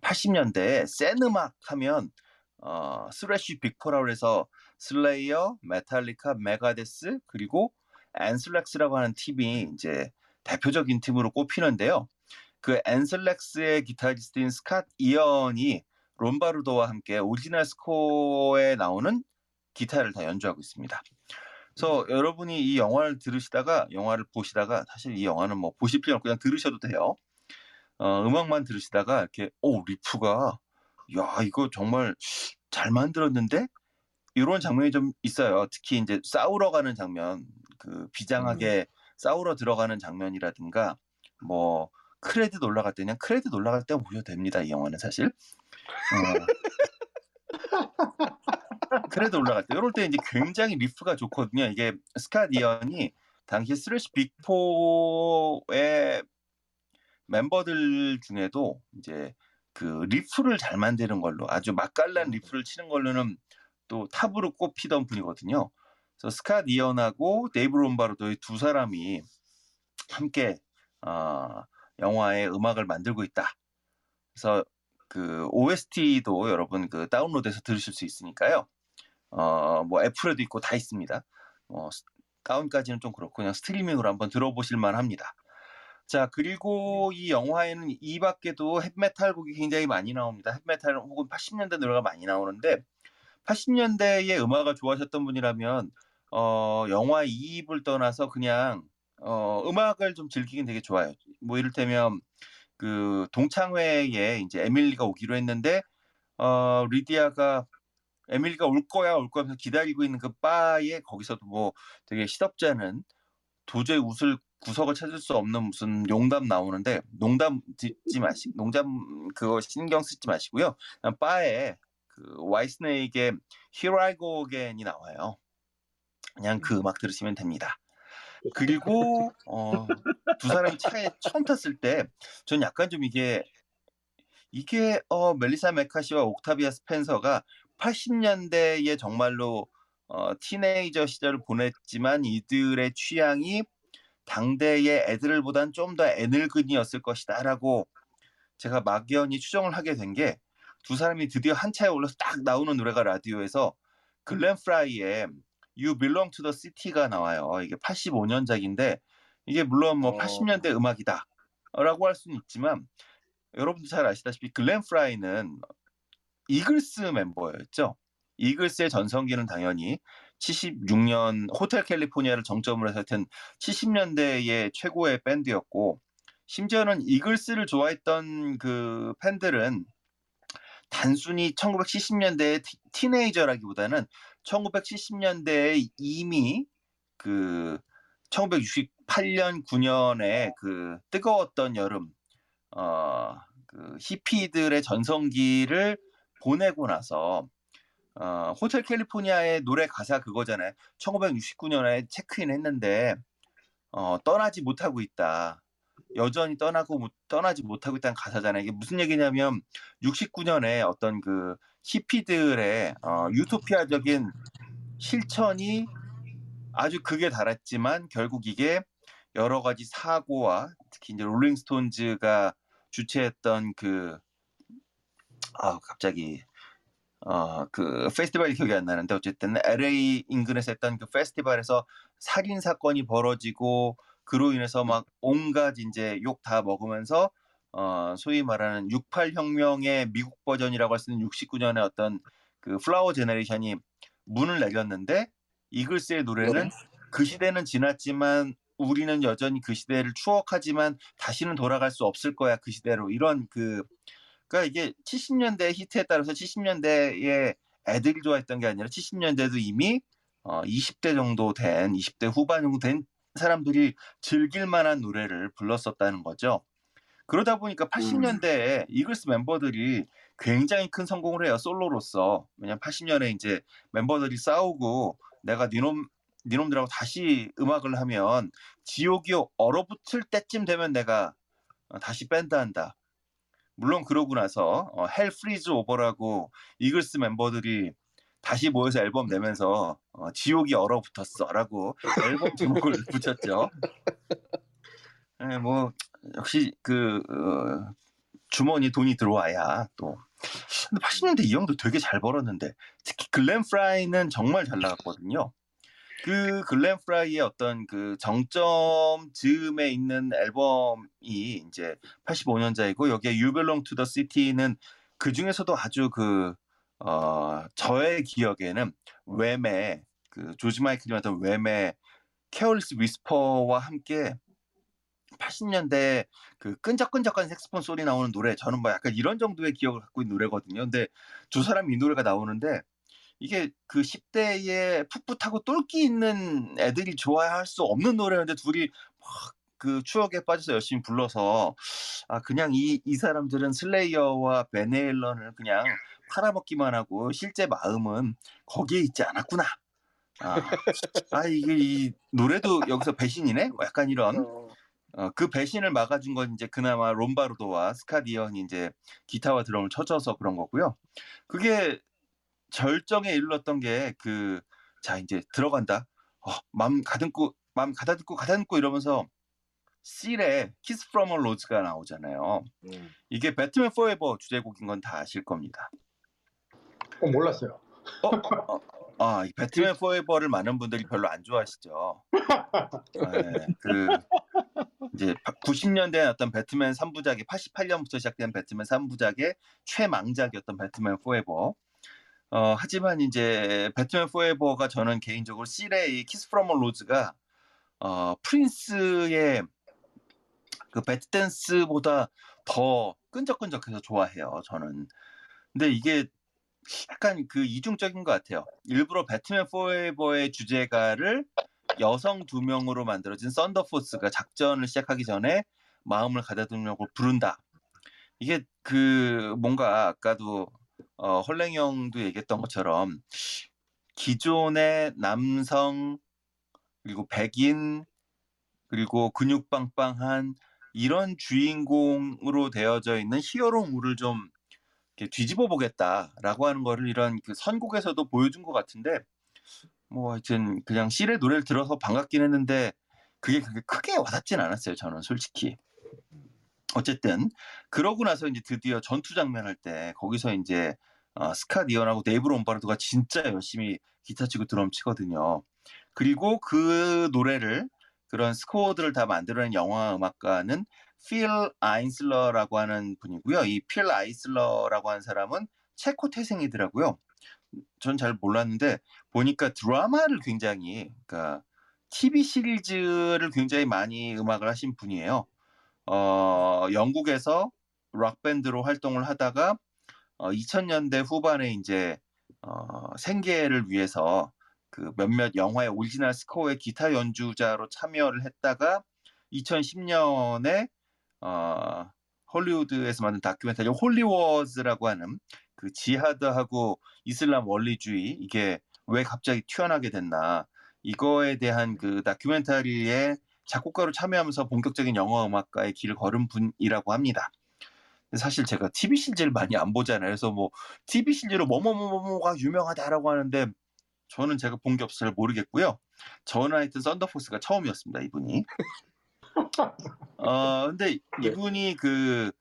80년대 센 음악 하면 어, thrash Big Four라고 해서 슬레이어, 메탈리카, 메가데스 그리고 앤스랙스라고 하는 팀이 이제 대표적인 팀으로 꼽히는데요. 그 앤스랙스의 기타리스트인 스캇 이언이 롬바르도와 함께 오리지널 스코어에 나오는 기타를 다 연주하고 있습니다. 그래서 여러분이 이 영화를 들으시다가 영화를 보시다가 사실 이 영화는 뭐 보실 필요 없고 그냥 들으셔도 돼요. 어, 음악만 들으시다가 이렇게 오 riff가 야 이거 정말 잘 만들었는데 이런 장면이 좀 있어요. 특히 이제 싸우러 가는 장면, 그 비장하게 싸우러 들어가는 장면이라든가 뭐 크레딧 올라갈 때 그냥 크레딧 올라갈 때 보셔도 됩니다. 이 영화는 사실. 어. 크레딧 올라갈 때 이럴 때 이제 굉장히 riff가 좋거든요. 이게 스캇 이언이 당시 thrash Big Four의 멤버들 중에도 이제 그 riff를 잘 만드는 걸로 아주 맛깔난 riff를 치는 걸로는 또 탑으로 꼽히던 분이거든요. 그래서 스캇 이언하고 데이브 롬바르도의 두 사람이 함께 어, 영화의 음악을 만들고 있다. 그래서 그 OST도 여러분 그 다운로드해서 들으실 수 있으니까요. 어, 뭐 애플에도 있고 다 있습니다. 뭐 다운까지는 좀 그렇고 그냥 스트리밍으로 한번 들어보실 만합니다. 자 그리고 이 영화에는 이 밖에도 헵메탈 곡이 굉장히 많이 나옵니다. 헵메탈 혹은 80년대 노래가 많이 나오는데 80년대의 음악을 좋아하셨던 분이라면 어, 영화 이입을 떠나서 그냥 어, 음악을 좀 즐기긴 되게 좋아요. 뭐 이를테면 그 동창회에 이제 에밀리가 오기로 했는데 어, 리디아가 에밀리가 올 거야 올 거야 하면서 기다리고 있는 그 바에 거기서도 뭐 되게 시덥지 않은 도저히 웃을 구석을 찾을 수 없는 무슨 용담 나오는데 농담 듣지 마시 농담 그거 신경 쓰지 마시고요. 그냥 바에 그 와이스네이크의 Here I Go Again이 나와요. 그냥 그 음악 들으시면 됩니다. 그리고 어, 두 사람이 차에 처음 탔을 때 전 약간 좀 이게 이게 어, 멜리사 메카시와 옥타비아 스펜서가 80년대에 정말로 어, 티네이저 시절을 보냈지만 이들의 취향이 당대의 애들보단 좀 더 애늙은이였을 것이다라고 제가 막연히 추정을 하게 된 게 두 사람이 드디어 한 차에 올라서 딱 나오는 노래가 라디오에서 글렌 프라이의 You Belong to the City가 나와요. 이게 85년작인데 이게 물론 뭐 어. 80년대 음악이다 라고 할 수는 있지만 여러분도 잘 아시다시피 글렌 프라이는 이글스 멤버였죠. 이글스의 전성기는 당연히 76년 호텔 캘리포니아를 정점으로 해서 하여튼 70년대의 최고의 밴드였고 심지어는 이글스를 좋아했던 그 팬들은 단순히 1970년대의 티, 티네이저라기보다는 1970년대에 이미 그 1968년 9년에 그 뜨거웠던 여름 어, 그 히피들의 전성기를 보내고 나서 어, 호텔 캘리포니아의 노래 가사 그거잖아요. 1969년에 체크인 했는데 어, 떠나지 못하고 있다. 여전히 떠나고 못- 떠나지 못하고 있다는 가사잖아요. 이게 무슨 얘기냐면 69년에 어떤 그 히피들의 어, 유토피아적인 실천이 아주 극에 달했지만 결국 이게 여러 가지 사고와 특히 이제 롤링스톤즈가 주최했던 그 아, 갑자기 어, 그 페스티벌이 기억이 안 나는데 어쨌든 LA 인근에서 했던 그 페스티벌에서 살인 사건이 벌어지고 그로 인해서 막 온갖 이제 욕 다 먹으면서 어, 소위 말하는 68 혁명의 미국 버전이라고 할 수 있는 69년에 어떤 그 flower generation이 문을 내렸는데 이글스의 노래는 그 시대는 지났지만 우리는 여전히 그 시대를 추억하지만 다시는 돌아갈 수 없을 거야 그 시대로. 이런 그 그러니까 이게 70년대 히트에 따라서 70년대에 애들이 좋아했던 게 아니라 70년대도 이미 어, 20대 정도 된 20대 후반 정도 된 사람들이 즐길 만한 노래를 불렀었다는 거죠. 그러다 보니까 80년대에 이글스 멤버들이 굉장히 큰 성공을 해요 솔로로서 왜냐면 80년에 이제 멤버들이 싸우고 내가 니놈 니놈들하고 다시 음악을 하면 지옥이 얼어붙을 때쯤 되면 내가 어, 다시 밴드 한다. 물론 그러고 나서 어, Hell Freezes Over라고 이글스 멤버들이 다시 모여서 앨범 내면서 어, 지옥이 얼어붙었어라고 앨범 제목을 붙였죠. 예, 뭐 역시 그 어, 주머니 돈이 들어와야 또. 근데 80년대 이 형도 되게 잘 벌었는데 특히 글렌 프라이는 정말 잘 나갔거든요. 그 글렌 프라이의 어떤 그 정점 즈음에 있는 앨범이 이제 85년자이고 여기에 You Belong to the City는 그 중에서도 아주 그 어, 저의 기억에는 웸의 그 조지 마이클이 맡은 웸의 Careless Whisper와 함께 80년대 그 끈적끈적한 색스폰 소리 나오는 노래 저는 뭐 약간 이런 정도의 기억을 갖고 있는 노래거든요. 근데 두 사람이 이 노래가 나오는데 이게 그 10대에 풋풋하고 똘끼 있는 애들이 좋아할 수 없는 노래였는데 둘이 막 그 추억에 빠져서 열심히 불러서 아 그냥 이, 이 사람들은 슬레이어와 밴 헤일런을 그냥 팔아먹기만 하고 실제 마음은 거기에 있지 않았구나. 아, 아 이게 이 노래도 여기서 배신이네? 뭐 약간 이런 어, 그 배신을 막아준 건 이제 그나마 롬바르도와 스캇 이언이 이제 기타와 드럼을 쳐줘서 그런 거고요. 그게 절정에 이르렀던 게 그 자 이제 들어간다. 어, 마음 가듬고 마음 가다듬고 가다듬고 이러면서 실의 Kiss from a Rose가 나오잖아요. 음. 이게 배트맨 포에버 주제곡인 건 다 아실 겁니다. 어, 몰랐어요. 어, 어, 어, 아, 이 배트맨 Forever를 많은 분들이 별로 안 좋아하시죠. 네, 그 이제 90년대 어떤 배트맨 3부작이 88년부터 시작된 배트맨 3부작의 최망작이었던 배트맨 포에버. 어, 하지만 이제 배트맨 Forever가 저는 개인적으로 실의 이 Kiss from a Rose가 어, 프린스의 그 Batdance보다 더 끈적끈적해서 좋아해요. 저는. 근데 이게 약간 그 이중적인 것 같아요. 일부러 배트맨 포에버의 주제가를 여성 두 명으로 만들어진 썬더포스가 작전을 시작하기 전에 마음을 가다듬려고 부른다. 이게 그 뭔가 아까도 어, 헐랭이 형도 얘기했던 것처럼 기존의 남성 그리고 백인 그리고 근육빵빵한 이런 주인공으로 되어져 있는 히어로물을 좀 뒤집어 보겠다라고 하는 거를 이런 그 선곡에서도 보여준 것 같은데 뭐 하여튼 그냥 실의 노래를 들어서 반갑긴 했는데 그게 그렇게 크게 와닿진 않았어요 저는 솔직히. 어쨌든 그러고 나서 이제 드디어 전투 장면 할 때 거기서 이제 어, 스캇 이언하고 네이브 롬바르도가 진짜 열심히 기타 치고 드럼 치거든요. 그리고 그 노래를 그런 스코어들을 다 만들어낸 영화 음악가는 필 아인슬러라고 하는 분이고요. 이 필 아이슬러라고 하는 사람은 체코 태생이더라고요. 전 잘 몰랐는데 보니까 드라마를 굉장히 그러니까 TV 시리즈를 굉장히 많이 음악을 하신 분이에요. 어, 영국에서 락 밴드로 활동을 하다가 어, 2000년대 후반에 이제 어, 생계를 위해서 그 몇몇 영화의 오리지널 스코어의 기타 연주자로 참여를 했다가 2010년에 어, 헐리우드에서 만든 다큐멘터리 Holy Wars라고 하는 그 지하드하고 이슬람 원리주의 이게 왜 갑자기 튀어나게 됐나 이거에 대한 그 다큐멘터리에 작곡가로 참여하면서 본격적인 영화 음악가의 길을 걸은 분이라고 합니다. 사실 제가 TV 시리즈를 많이 안 보잖아요. 그래서 뭐 TV 시리즈로 뭐뭐뭐뭐가 유명하다라고 하는데 저는 제가 본 게 없어서 잘 모르겠고요. 저는 하여튼 썬더포스가 처음이었습니다. 이분이. 어 근데 네. 이분이 그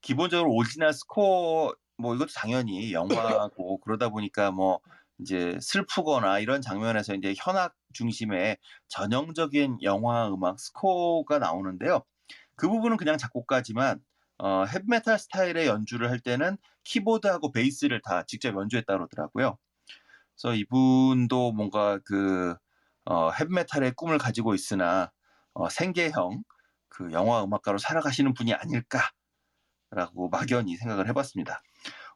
기본적으로 오리지널 스코어 뭐 이것도 당연히 영화고 그러다 보니까 뭐 이제 슬프거나 이런 장면에서 이제 현악 중심의 전형적인 영화 음악 스코어가 나오는데요. 그 부분은 그냥 작곡가지만 어, 헤비메탈 스타일의 연주를 할 때는 키보드하고 베이스를 다 직접 연주했다 그러더라고요. 그래서 이분도 뭔가 그 어, 헤비메탈의 꿈을 가지고 있으나 어, 생계형 그 영화 음악가로 살아가시는 분이 아닐까라고 막연히 생각을 해봤습니다.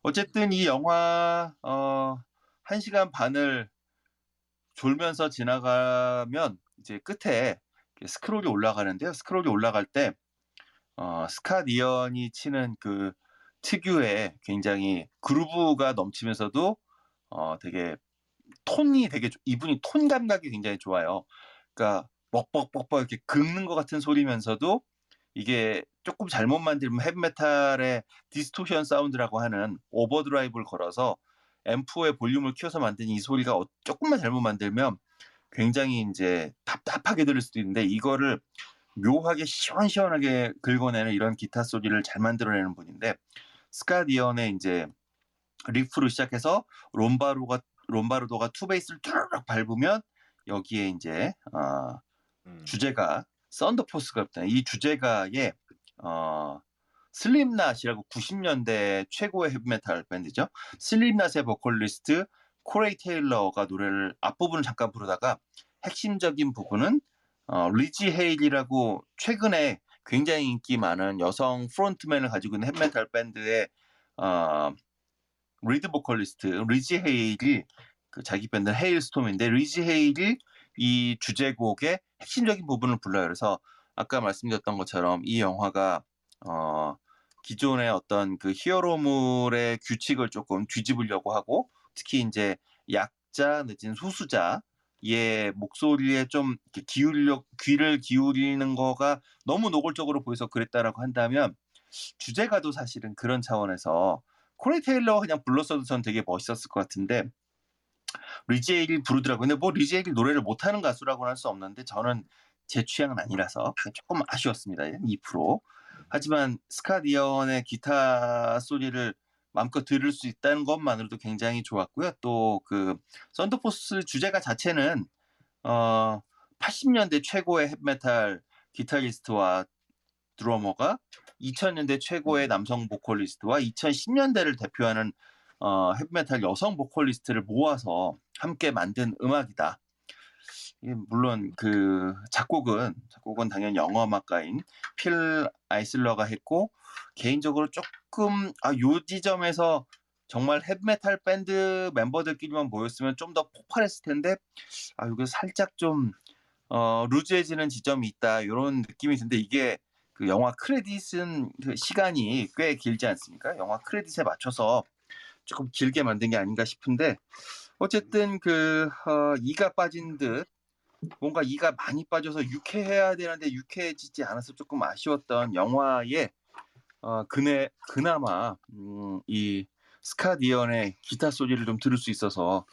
어쨌든 이 영화 어, 1시간 반을 졸면서 지나가면 이제 끝에 스크롤이 올라가는데요. 스크롤이 올라갈 때 어, 스캇 이언이 치는 그 특유의 굉장히 그루브가 넘치면서도 어, 되게 톤이 되게 좋- 이분이 톤 감각이 굉장히 좋아요. 그러니까 뻑뻑뻑뻑 이렇게 긁는 것 같은 소리면서도 이게 조금 잘못 만들면 헤비메탈의 디스토션 사운드라고 하는 overdrive를 걸어서 앰프의 볼륨을 키워서 만든 이 소리가 어- 조금만 잘못 만들면 굉장히 이제 답답하게 들릴 수도 있는데 이거를 묘하게 시원시원하게 긁어내는 이런 기타 소리를 잘 만들어내는 분인데 스캇 이언의 이제 리프로 시작해서 롬바로가 롬바르도가 two bass를 쭉 밟으면 여기에 이제 어, 음. 주제가 썬더포스가 있다. 이 주제가에 어, 슬립낫이라고 90년대 최고의 헤비메탈 밴드죠. 슬립낫의 보컬리스트 코레이 테일러가 노래를 앞부분을 잠깐 부르다가 핵심적인 부분은 어, 리지 헤일이라고 최근에 굉장히 인기 많은 여성 frontman을 가지고 있는 헤비메탈 밴드의 어, 리드 보컬리스트 리지 헤일이 그 자기 밴드 헤일스톰인데 리지 헤일이 이 주제곡의 핵심적인 부분을 불러요. 그래서 아까 말씀드렸던 것처럼 이 영화가 어, 기존의 어떤 그 히어로물의 규칙을 조금 뒤집으려고 하고 특히 이제 약자 내지는 소수자의 목소리에 좀 기울여 귀를 기울이는 거가 너무 노골적으로 보여서 그랬다라고 한다면 주제가도 사실은 그런 차원에서 코레 테일러 그냥 불렀어도 전 되게 멋있었을 것 같은데 리제일 부르더라고요. 근데 뭐 리제일이 노래를 못하는 가수라고는 할 수 없는데 저는 제 취향은 아니라서 조금 아쉬웠습니다. 2%. 하지만 스캇 이언의 기타 소리를 마음껏 들을 수 있다는 것만으로도 굉장히 좋았고요. 또 그 썬더포스 주제가 자체는 어 80년대 최고의 헤비메탈 기타리스트와 드러머가 2000년대 최고의 남성 보컬리스트와 2010년대를 대표하는 어, 헤비메탈 여성 보컬리스트를 모아서 함께 만든 음악이다. 물론 그 작곡은 작곡은 당연히 영어 음악가인 필 아이슬러가 했고 개인적으로 조금 아요 지점에서 정말 헤비메탈 밴드 멤버들끼리만 모였으면 좀 더 폭발했을 텐데 아 이게 살짝 좀 어, 루즈해지는 지점이 있다 이런 느낌이 드는데 이게 그 영화 크레딧은 그 시간이 꽤 길지 않습니까? 영화 크레딧에 맞춰서 조금 길게 만든 게 아닌가 싶은데 어쨌든 그 어, 이가 빠진 듯 뭔가 이가 많이 빠져서 유쾌해야 되는데 유쾌해지지 않아서 조금 아쉬웠던 영화에 어, 그네 그나마 음, 이 스캇 이언의 기타 소리를 좀 들을 수 있어서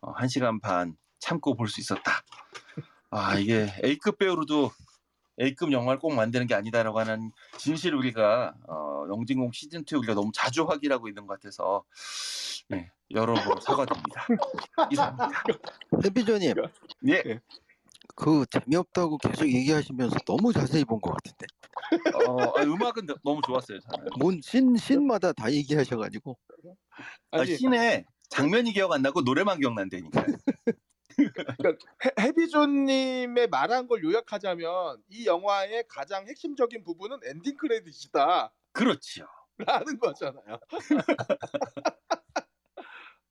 어, 한 시간 반 참고 볼 수 있었다. 아 이게 A급 배우로도 A급 영화를 꼭 만드는 게 아니다라고 하는 진실 우리가 어, 영진공 시즌 2 우리가 너무 자주 확인하고 있는 것 같아서 네, 여러분 사과드립니다. 이상입니다. 해비조님 예, 그 재미없다고 계속 얘기하시면서 너무 자세히 본 것 같은데 어, 아, 음악은 너- 너무 좋았어요. 저는. 뭔신 신마다 다 얘기하셔가지고 아, 아니, 신의 장면이 기억 안 나고 노래만 기억난다니까. 해- 해비존님의 말한 걸 요약하자면 이 영화의 가장 핵심적인 부분은 엔딩 크레딧이다 그렇죠. 라는 거잖아요.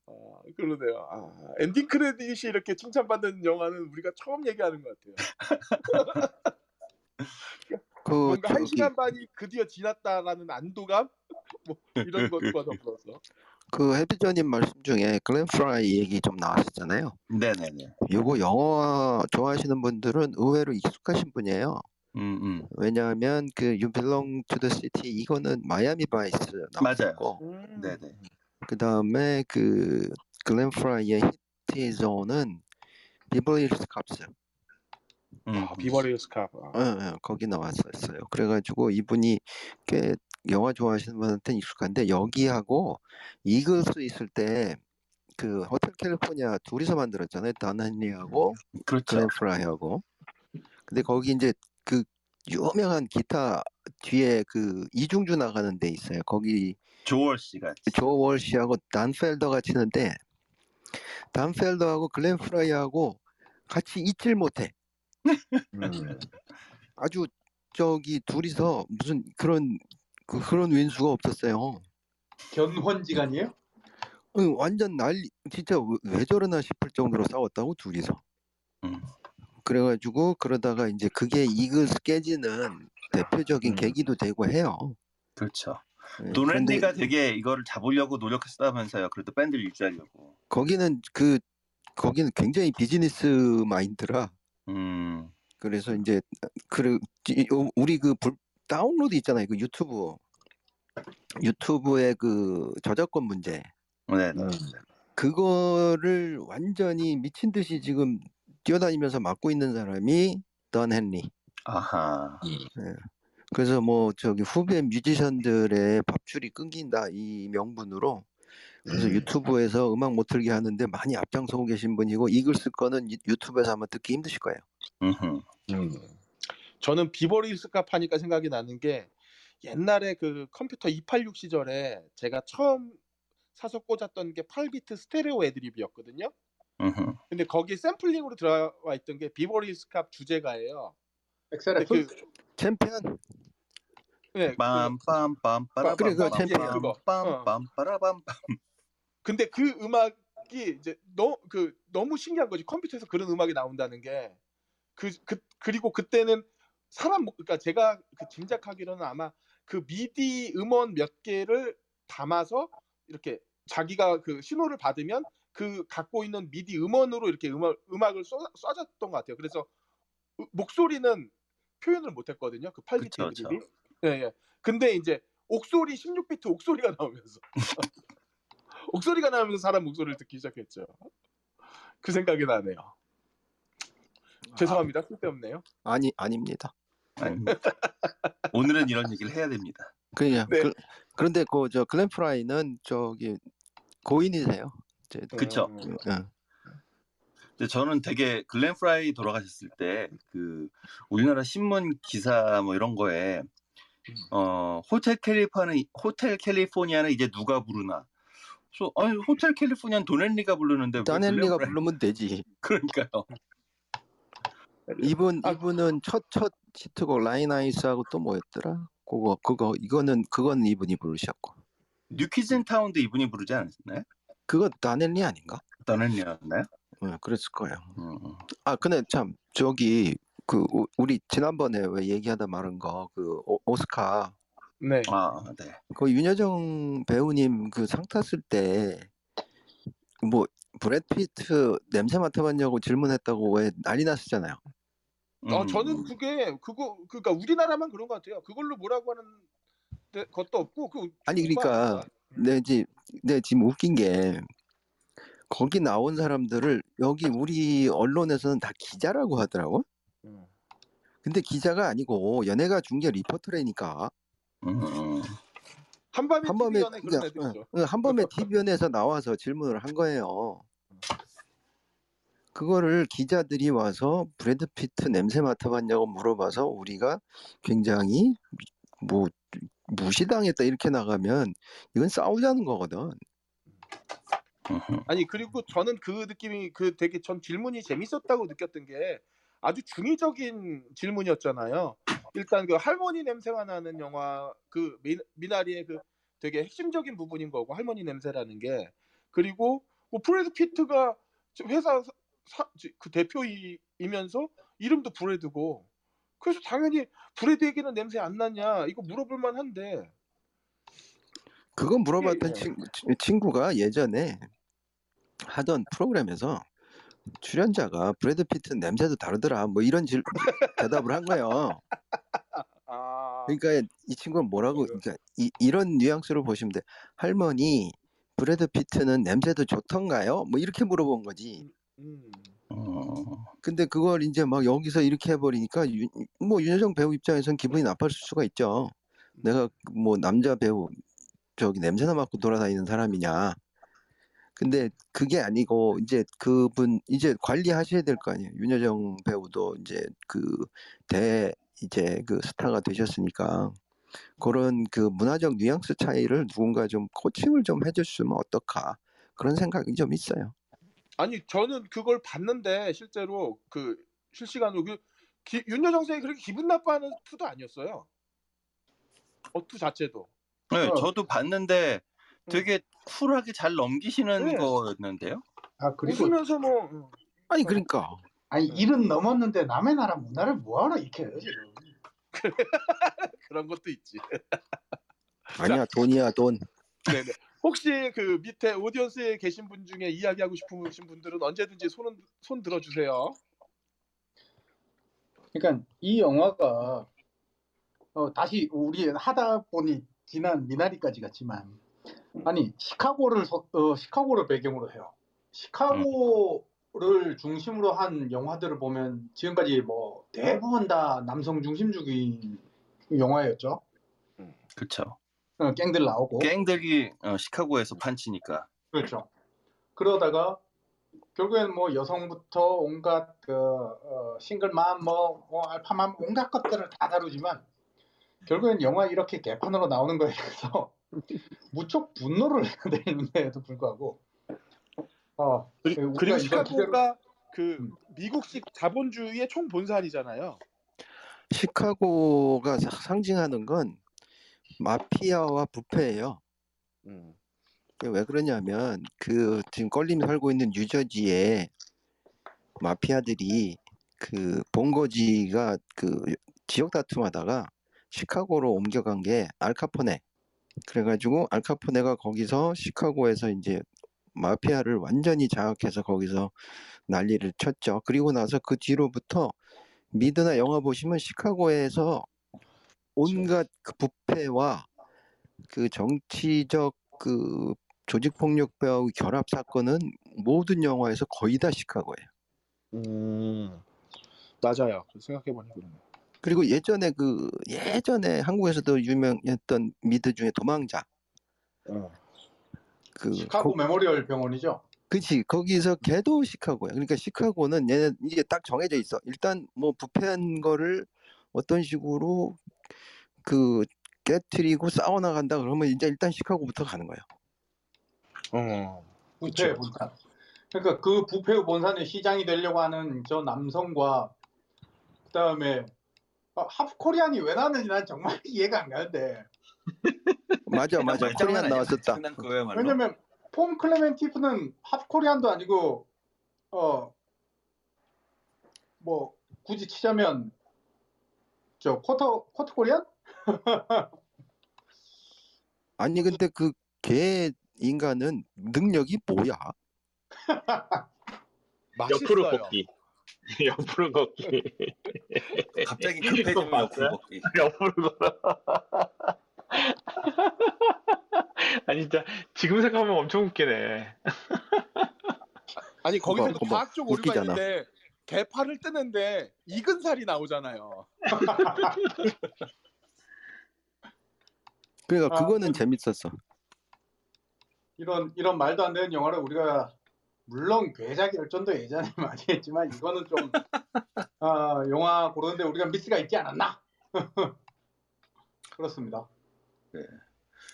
아, 그러네요. 아, 엔딩 크레딧이 이렇게 칭찬받는 영화는 우리가 처음 얘기하는 것 같아요. 그 뭔가 한 저기 시간 반이 드디어 지났다라는 안도감 뭐 이런 것과 더불어서 그 해비전님 말씀 중에 글렌 프라이 얘기 좀 나왔었잖아요. 네네네. 요거 영화 좋아하시는 분들은 의외로 익숙하신 분이에요. 음, 음. 왜냐하면 그 You Belong to the City 이거는 마이애미 바이스 맞아요. 나왔고 네네. 그 다음에 그 글렌 프라이의 히트송은 비버리 힐스 캅스 음. 아, 비버리힐스 캅 어, 어, 거기 나왔었어요. 그래가지고 이분이 꽤 영화 좋아하시는 분한테는 익숙한데 여기하고 이글스 있을 때 그 호텔 캘리포니아 둘이서 만들었잖아요. 돈 헨리하고 그렇죠. 프라이하고. 근데 거기 이제 그 유명한 기타 뒤에 그 이중주 나가는 데 있어요. 거기 조월 씨가. 조 월시하고 단 펠더가 치는데 단 펠더하고 글렌 프라이하고 같이 있질 못해. 음. 아주 저기 둘이서 무슨 그런 그, 그런 윈수가 없었어요. 견혼지간이에요? 응, 완전 난리 진짜 왜, 왜 저러나 싶을 정도로 싸웠다고 둘이서. 음. 그래가지고 그러다가 이제 그게 이글스 깨지는 대표적인 음. 계기도 되고 해요. 그렇죠. 예, 돈 헨리가 그런데 되게 이거를 잡으려고 노력했다면서요. 그래도 밴드를 유지하려고. 거기는 그 거기는 굉장히 비즈니스 마인드라 음. 그래서 이제 그 우리 그 불- 다운로드 있잖아요. 그 유튜브 유튜브의 그 저작권 문제 네네. 음. 그거를 완전히 미친 듯이 지금 뛰어다니면서 맡고 있는 사람이 던 헨리. 아하. 그래서 뭐 저기 후배 뮤지션들의 밥줄이 끊긴다 이 명분으로 그래서 음. 유튜브에서 음악 못 틀게 하는데 많이 앞장서고 계신 분이고 이글스 거는 유- 유튜브에서 아마 듣기 힘드실 거예요. 음흠. 음. 저는 비버리힐스 캅 하니까 생각이 나는 게 옛날에 그 컴퓨터 286 시절에 제가 처음 사서 꽂았던 게 8비트 스테레오 애드립이었거든요. 음흠. 근데 거기 샘플링으로 들어와 있던 게 비버리힐스 캅 주제가예요. Axel F? 그 챔피언 네, 그- 빰빰빰 그래, 그거 챔피언 그거. 빰빰빰빰빰 근데 그 음악이 이제 너그 너무 신기한 거지 컴퓨터에서 그런 음악이 나온다는 게 그 그 그리고 그때는 사람 목- 그러니까 제가 그 짐작하기로는 아마 그 미디 음원 몇 개를 담아서 이렇게 자기가 그 신호를 받으면 그 갖고 있는 미디 음원으로 이렇게 음악 음악을 써, 쏴줬던 것 같아요. 그래서 으- 목소리는 표현을 못했거든요. 그 8비트 그쵸, 그쵸. 애드립이. 예, 예. 근데 이제 옥소리 16비트 옥소리가 나오면서 옥소리가 나오면서 사람 목소리를 듣기 시작했죠. 그 생각이 나네요. 죄송합니다. 쓸데없네요. 아니 아닙니다. 아닙니다. 오늘은 이런 얘기를 해야 됩니다. 그냥 네. 그, 그런데 그 저 글렌 프라이는 저기 고인이세요. 이제 그쵸. 음, 응. 근데 저는 되게 글렌 프라이 돌아가셨을 때 그 우리나라 신문 기사 뭐 이런 거에 어 호텔 캘리포니아 호텔 캘리포니아는 이제 누가 부르나? 그래서 아니 호텔 캘리포니아는 도넬리가 부르는데 프라이- 부르면 되지. 그러니까요. 이분 아. 이분은 첫 첫 히트곡 라인 아이스하고 또 뭐였더라? 그거 그거 이거는 그건 이분이 부르셨고 뉴키즌 타운도 이분이 부르지 않았나요? 그거 다넬리 아닌가? 도넬리였나요? 응, 그랬을 거예요. 음. 아 근데 참 저기 그 우- 우리 지난번에 왜 얘기하다 말한 거그 오스카 네. 아, 네. 그 윤여정 배우님 그 상 탔을 때 뭐 브래드 피트 냄새 맡아봤냐고 질문했다고 왜 난리 났었잖아요. 어, 음. 저는 그게 그거 그러니까 우리나라만 그런 것 같아요. 그걸로 뭐라고 하는 데- 것도 없고 그 아니, 그러니까 아까- 내 지, 내 지금 웃긴 게 거기 나온 사람들을 여기 우리 언론에서는 다 기자라고 하더라고. 음. 근데 기자가 아니고 연예가 중계 리포터라니까 음, 음. 한밤의 한밤에 애들이죠. 응, 한밤에 TV연에서 나와서 질문을 한 거예요. 그거를 기자들이 와서 브래드 피트 냄새 맡아봤냐고 물어봐서 우리가 굉장히 뭐 무시당했다 이렇게 나가면 이건 싸우자는 거거든. 아니 그리고 저는 그 느낌이 그 되게 전 질문이 재밌었다고 느꼈던 게 아주 중의적인 질문이었잖아요. 일단 그 할머니 냄새가 나는 영화 그 미, 미나리의 그 되게 핵심적인 부분인 거고 할머니 냄새라는 게 그리고 뭐 브래드 피트가 저 회사 사- 사- 그 대표이면서 이름도 브래드고 그래서 당연히 브래드에게는 냄새 안 나냐 이거 물어볼 만한데 그거 물어봤던 예. 친, 친구가 예전에 하던 프로그램에서 출연자가 브래드 피트 냄새도 다르더라 뭐 이런 질, 대답을 한 거예요. 아 그러니까 이 친구가 뭐라고 그러니까 이, 이런 뉘앙스로 보시면 돼. 할머니 브래드 피트는 냄새도 좋던가요? 뭐 이렇게 물어본 거지. 음. 어, 근데 그걸 이제 막 여기서 이렇게 해버리니까 유, 뭐 윤여정 배우 입장에선 기분이 나빴을 수가 있죠. 내가 뭐 남자 배우 저기 냄새나 맡고 돌아다니는 사람이냐. 근데 그게 아니고 이제 그분 이제 관리하셔야 될 거 아니에요. 윤여정 배우도 이제 그 대 이제 그 스타가 되셨으니까 그런 그 문화적 뉘앙스 차이를 누군가 좀 코칭을 좀 해줬으면 어떨까 그런 생각이 좀 있어요. 아니 저는 그걸 봤는데 실제로 그 실시간으로 그 기- 윤여정 선생이 그렇게 기분 나빠하는 투도 아니었어요. 어투 자체도. 네, 어. 저도 봤는데 되게 쿨하게 잘 넘기시는 네. 거였는데요. 아 그리고 웃으면서 뭐 음. 아니 그러니까 아니 일은 넘었는데 남의 나라 문화를 뭐하러 익혀요 지금. 그런 것도 있지. 아니야 돈이야 돈. 네네. 혹시 그 밑에 오디언스에 계신 분 중에 이야기하고 싶으신 분들은 언제든지 손은 손 들어주세요. 그러니까 이 영화가 어, 다시 우리 하다 보니 지난 미나리까지 갔지만 아니 시카고를 서- 어, 시카고를 배경으로 해요. 시카고를 중심으로 한 영화들을 보면 지금까지 뭐 대부분 다 남성 중심주의 영화였죠. 그렇죠. 어, 갱들 나오고 갱들이 어, 시카고에서 판치니까. 그렇죠. 그러다가 결국엔 뭐 여성부터 온갖 그 어, 싱글맘 뭐 어, 알파맘 온갖 것들을 다 다루지만 결국엔 영화 이렇게 개판으로 나오는 거에 대해서 무척 분노를 해야 되는데도 불구하고 어 그리, 그리고 이번 시카고가 그 음. 미국식 자본주의의 총본산이잖아요. 시카고가 사- 상징하는 건 마피아와 부패예요. 음. 왜 그러냐면 그 지금 껄림 살고 있는 뉴저지에 마피아들이 그 본거지가 그 지역 다툼하다가 시카고로 옮겨간 게 알카포네. 그래가지고 알카포네가 거기서 시카고에서 이제 마피아를 완전히 장악해서 거기서 난리를 쳤죠. 그리고 나서 그 뒤로부터 미드나 영화 보시면 시카고에서 온갖 그 부패와 그 정치적 그 조직 폭력배하고 결합 사건은 모든 영화에서 거의 다 시카고예요. 음. 맞아요. 생각해 보니 그러네. 그리고 예전에 그 예전에 한국에서도 유명했던 미드 중에 도망자 어. 그 시카고 거- 메모리얼 병원이죠. 그치 거기서 걔도 시카고야. 그러니까 시카고는 얘네 이게 딱 정해져 있어. 일단 뭐 부패한 거를 어떤 식으로 그 깨트리고 싸워 나간다 그러면 이제 일단 시카고부터 가는 거예요. 어. 부패 본산. 그러니까 그 부패 본산의 시장이 되려고 하는 저 남성과 그다음에 아, 하프코리안이 왜 나왔는지 난 정말 이해가 안 가는데 맞아 맞아 코리안 나왔었다. 왜냐면 폼 클레멘티프는 하프코리안도 아니고 어 뭐 굳이 치자면 저 쿼터 쿼터 코리안? 아니 근데 그 개 인간은 능력이 뭐야? 옆으로. 걷기. 옆으로 걷기. 갑자기 급해지면 옆으로? 걷기. 옆으로 걸어. 아니 진짜 지금 생각하면 엄청 웃기네. 아니 거기서 그거 과학적 오류가 웃기잖아. 있는데 개파를 뜨는데 익은 살이 나오잖아요. 그러니까 아, 그거는 음. 재밌었어. 이런 이런 말도 안 되는 영화를 우리가 물론 괴작 열전도 예전에 많이 했지만 이거는 좀 아, 영화 고르는데 우리가 미스가 있지 않았나? 그렇습니다.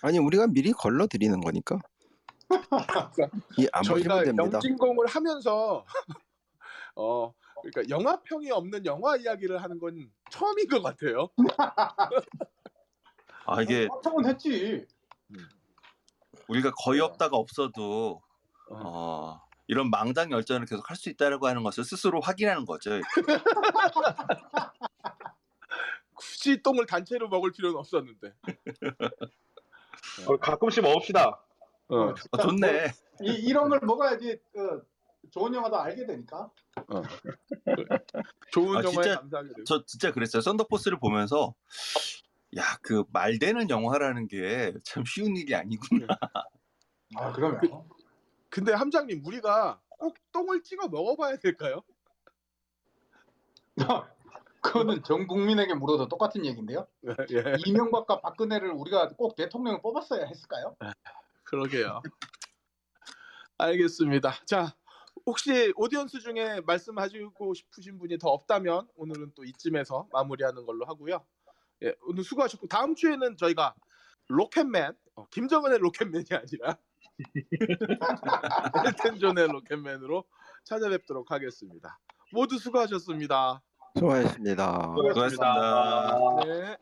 아니 우리가 미리 걸러 드리는 거니까. 이안 저희가. 영진공을 하면서 어 그러니까 영화 평이 없는 영화 이야기를 하는 건 처음인 것 같아요. 아 이게 합성은 했지. 우리가 거의 없다가 없어도 어, 이런 망당 열전을 계속 할 수 있다라고 하는 것을 스스로 확인하는 거죠. 굳이 똥을 단체로 먹을 필요는 없었는데. 어, 가끔씩 먹읍시다. 어. 어, 좋네. 이, 이런 걸 먹어야지 그 좋은 영화도 알게 되니까. 좋은 아, 영화에 진짜 감사하게 되고. 저 진짜 그랬어요. 썬더포스를 보면서 야 그 말 되는 영화라는 게 참 쉬운 일이 아니구나. 아 그러면 근데 함장님 우리가 꼭 똥을 찍어 먹어봐야 될까요? 그거는 전 국민에게 물어도 똑같은 얘기인데요. 예, 이명박과 박근혜를 우리가 꼭 대통령을 뽑았어야 했을까요? 그러게요. 알겠습니다. 자, 혹시 audience 중에 말씀하시고 싶으신 분이 더 없다면 오늘은 또 이쯤에서 마무리하는 걸로 하고요. 예, 오늘 수고하셨고 다음 주에는 저희가 로켓맨, 어, 김정은의 로켓맨이 아니라 엘튼 존의 로켓맨으로 찾아뵙도록 하겠습니다. 모두 수고하셨습니다. 수고하셨습니다. 수고하셨습니다. 네.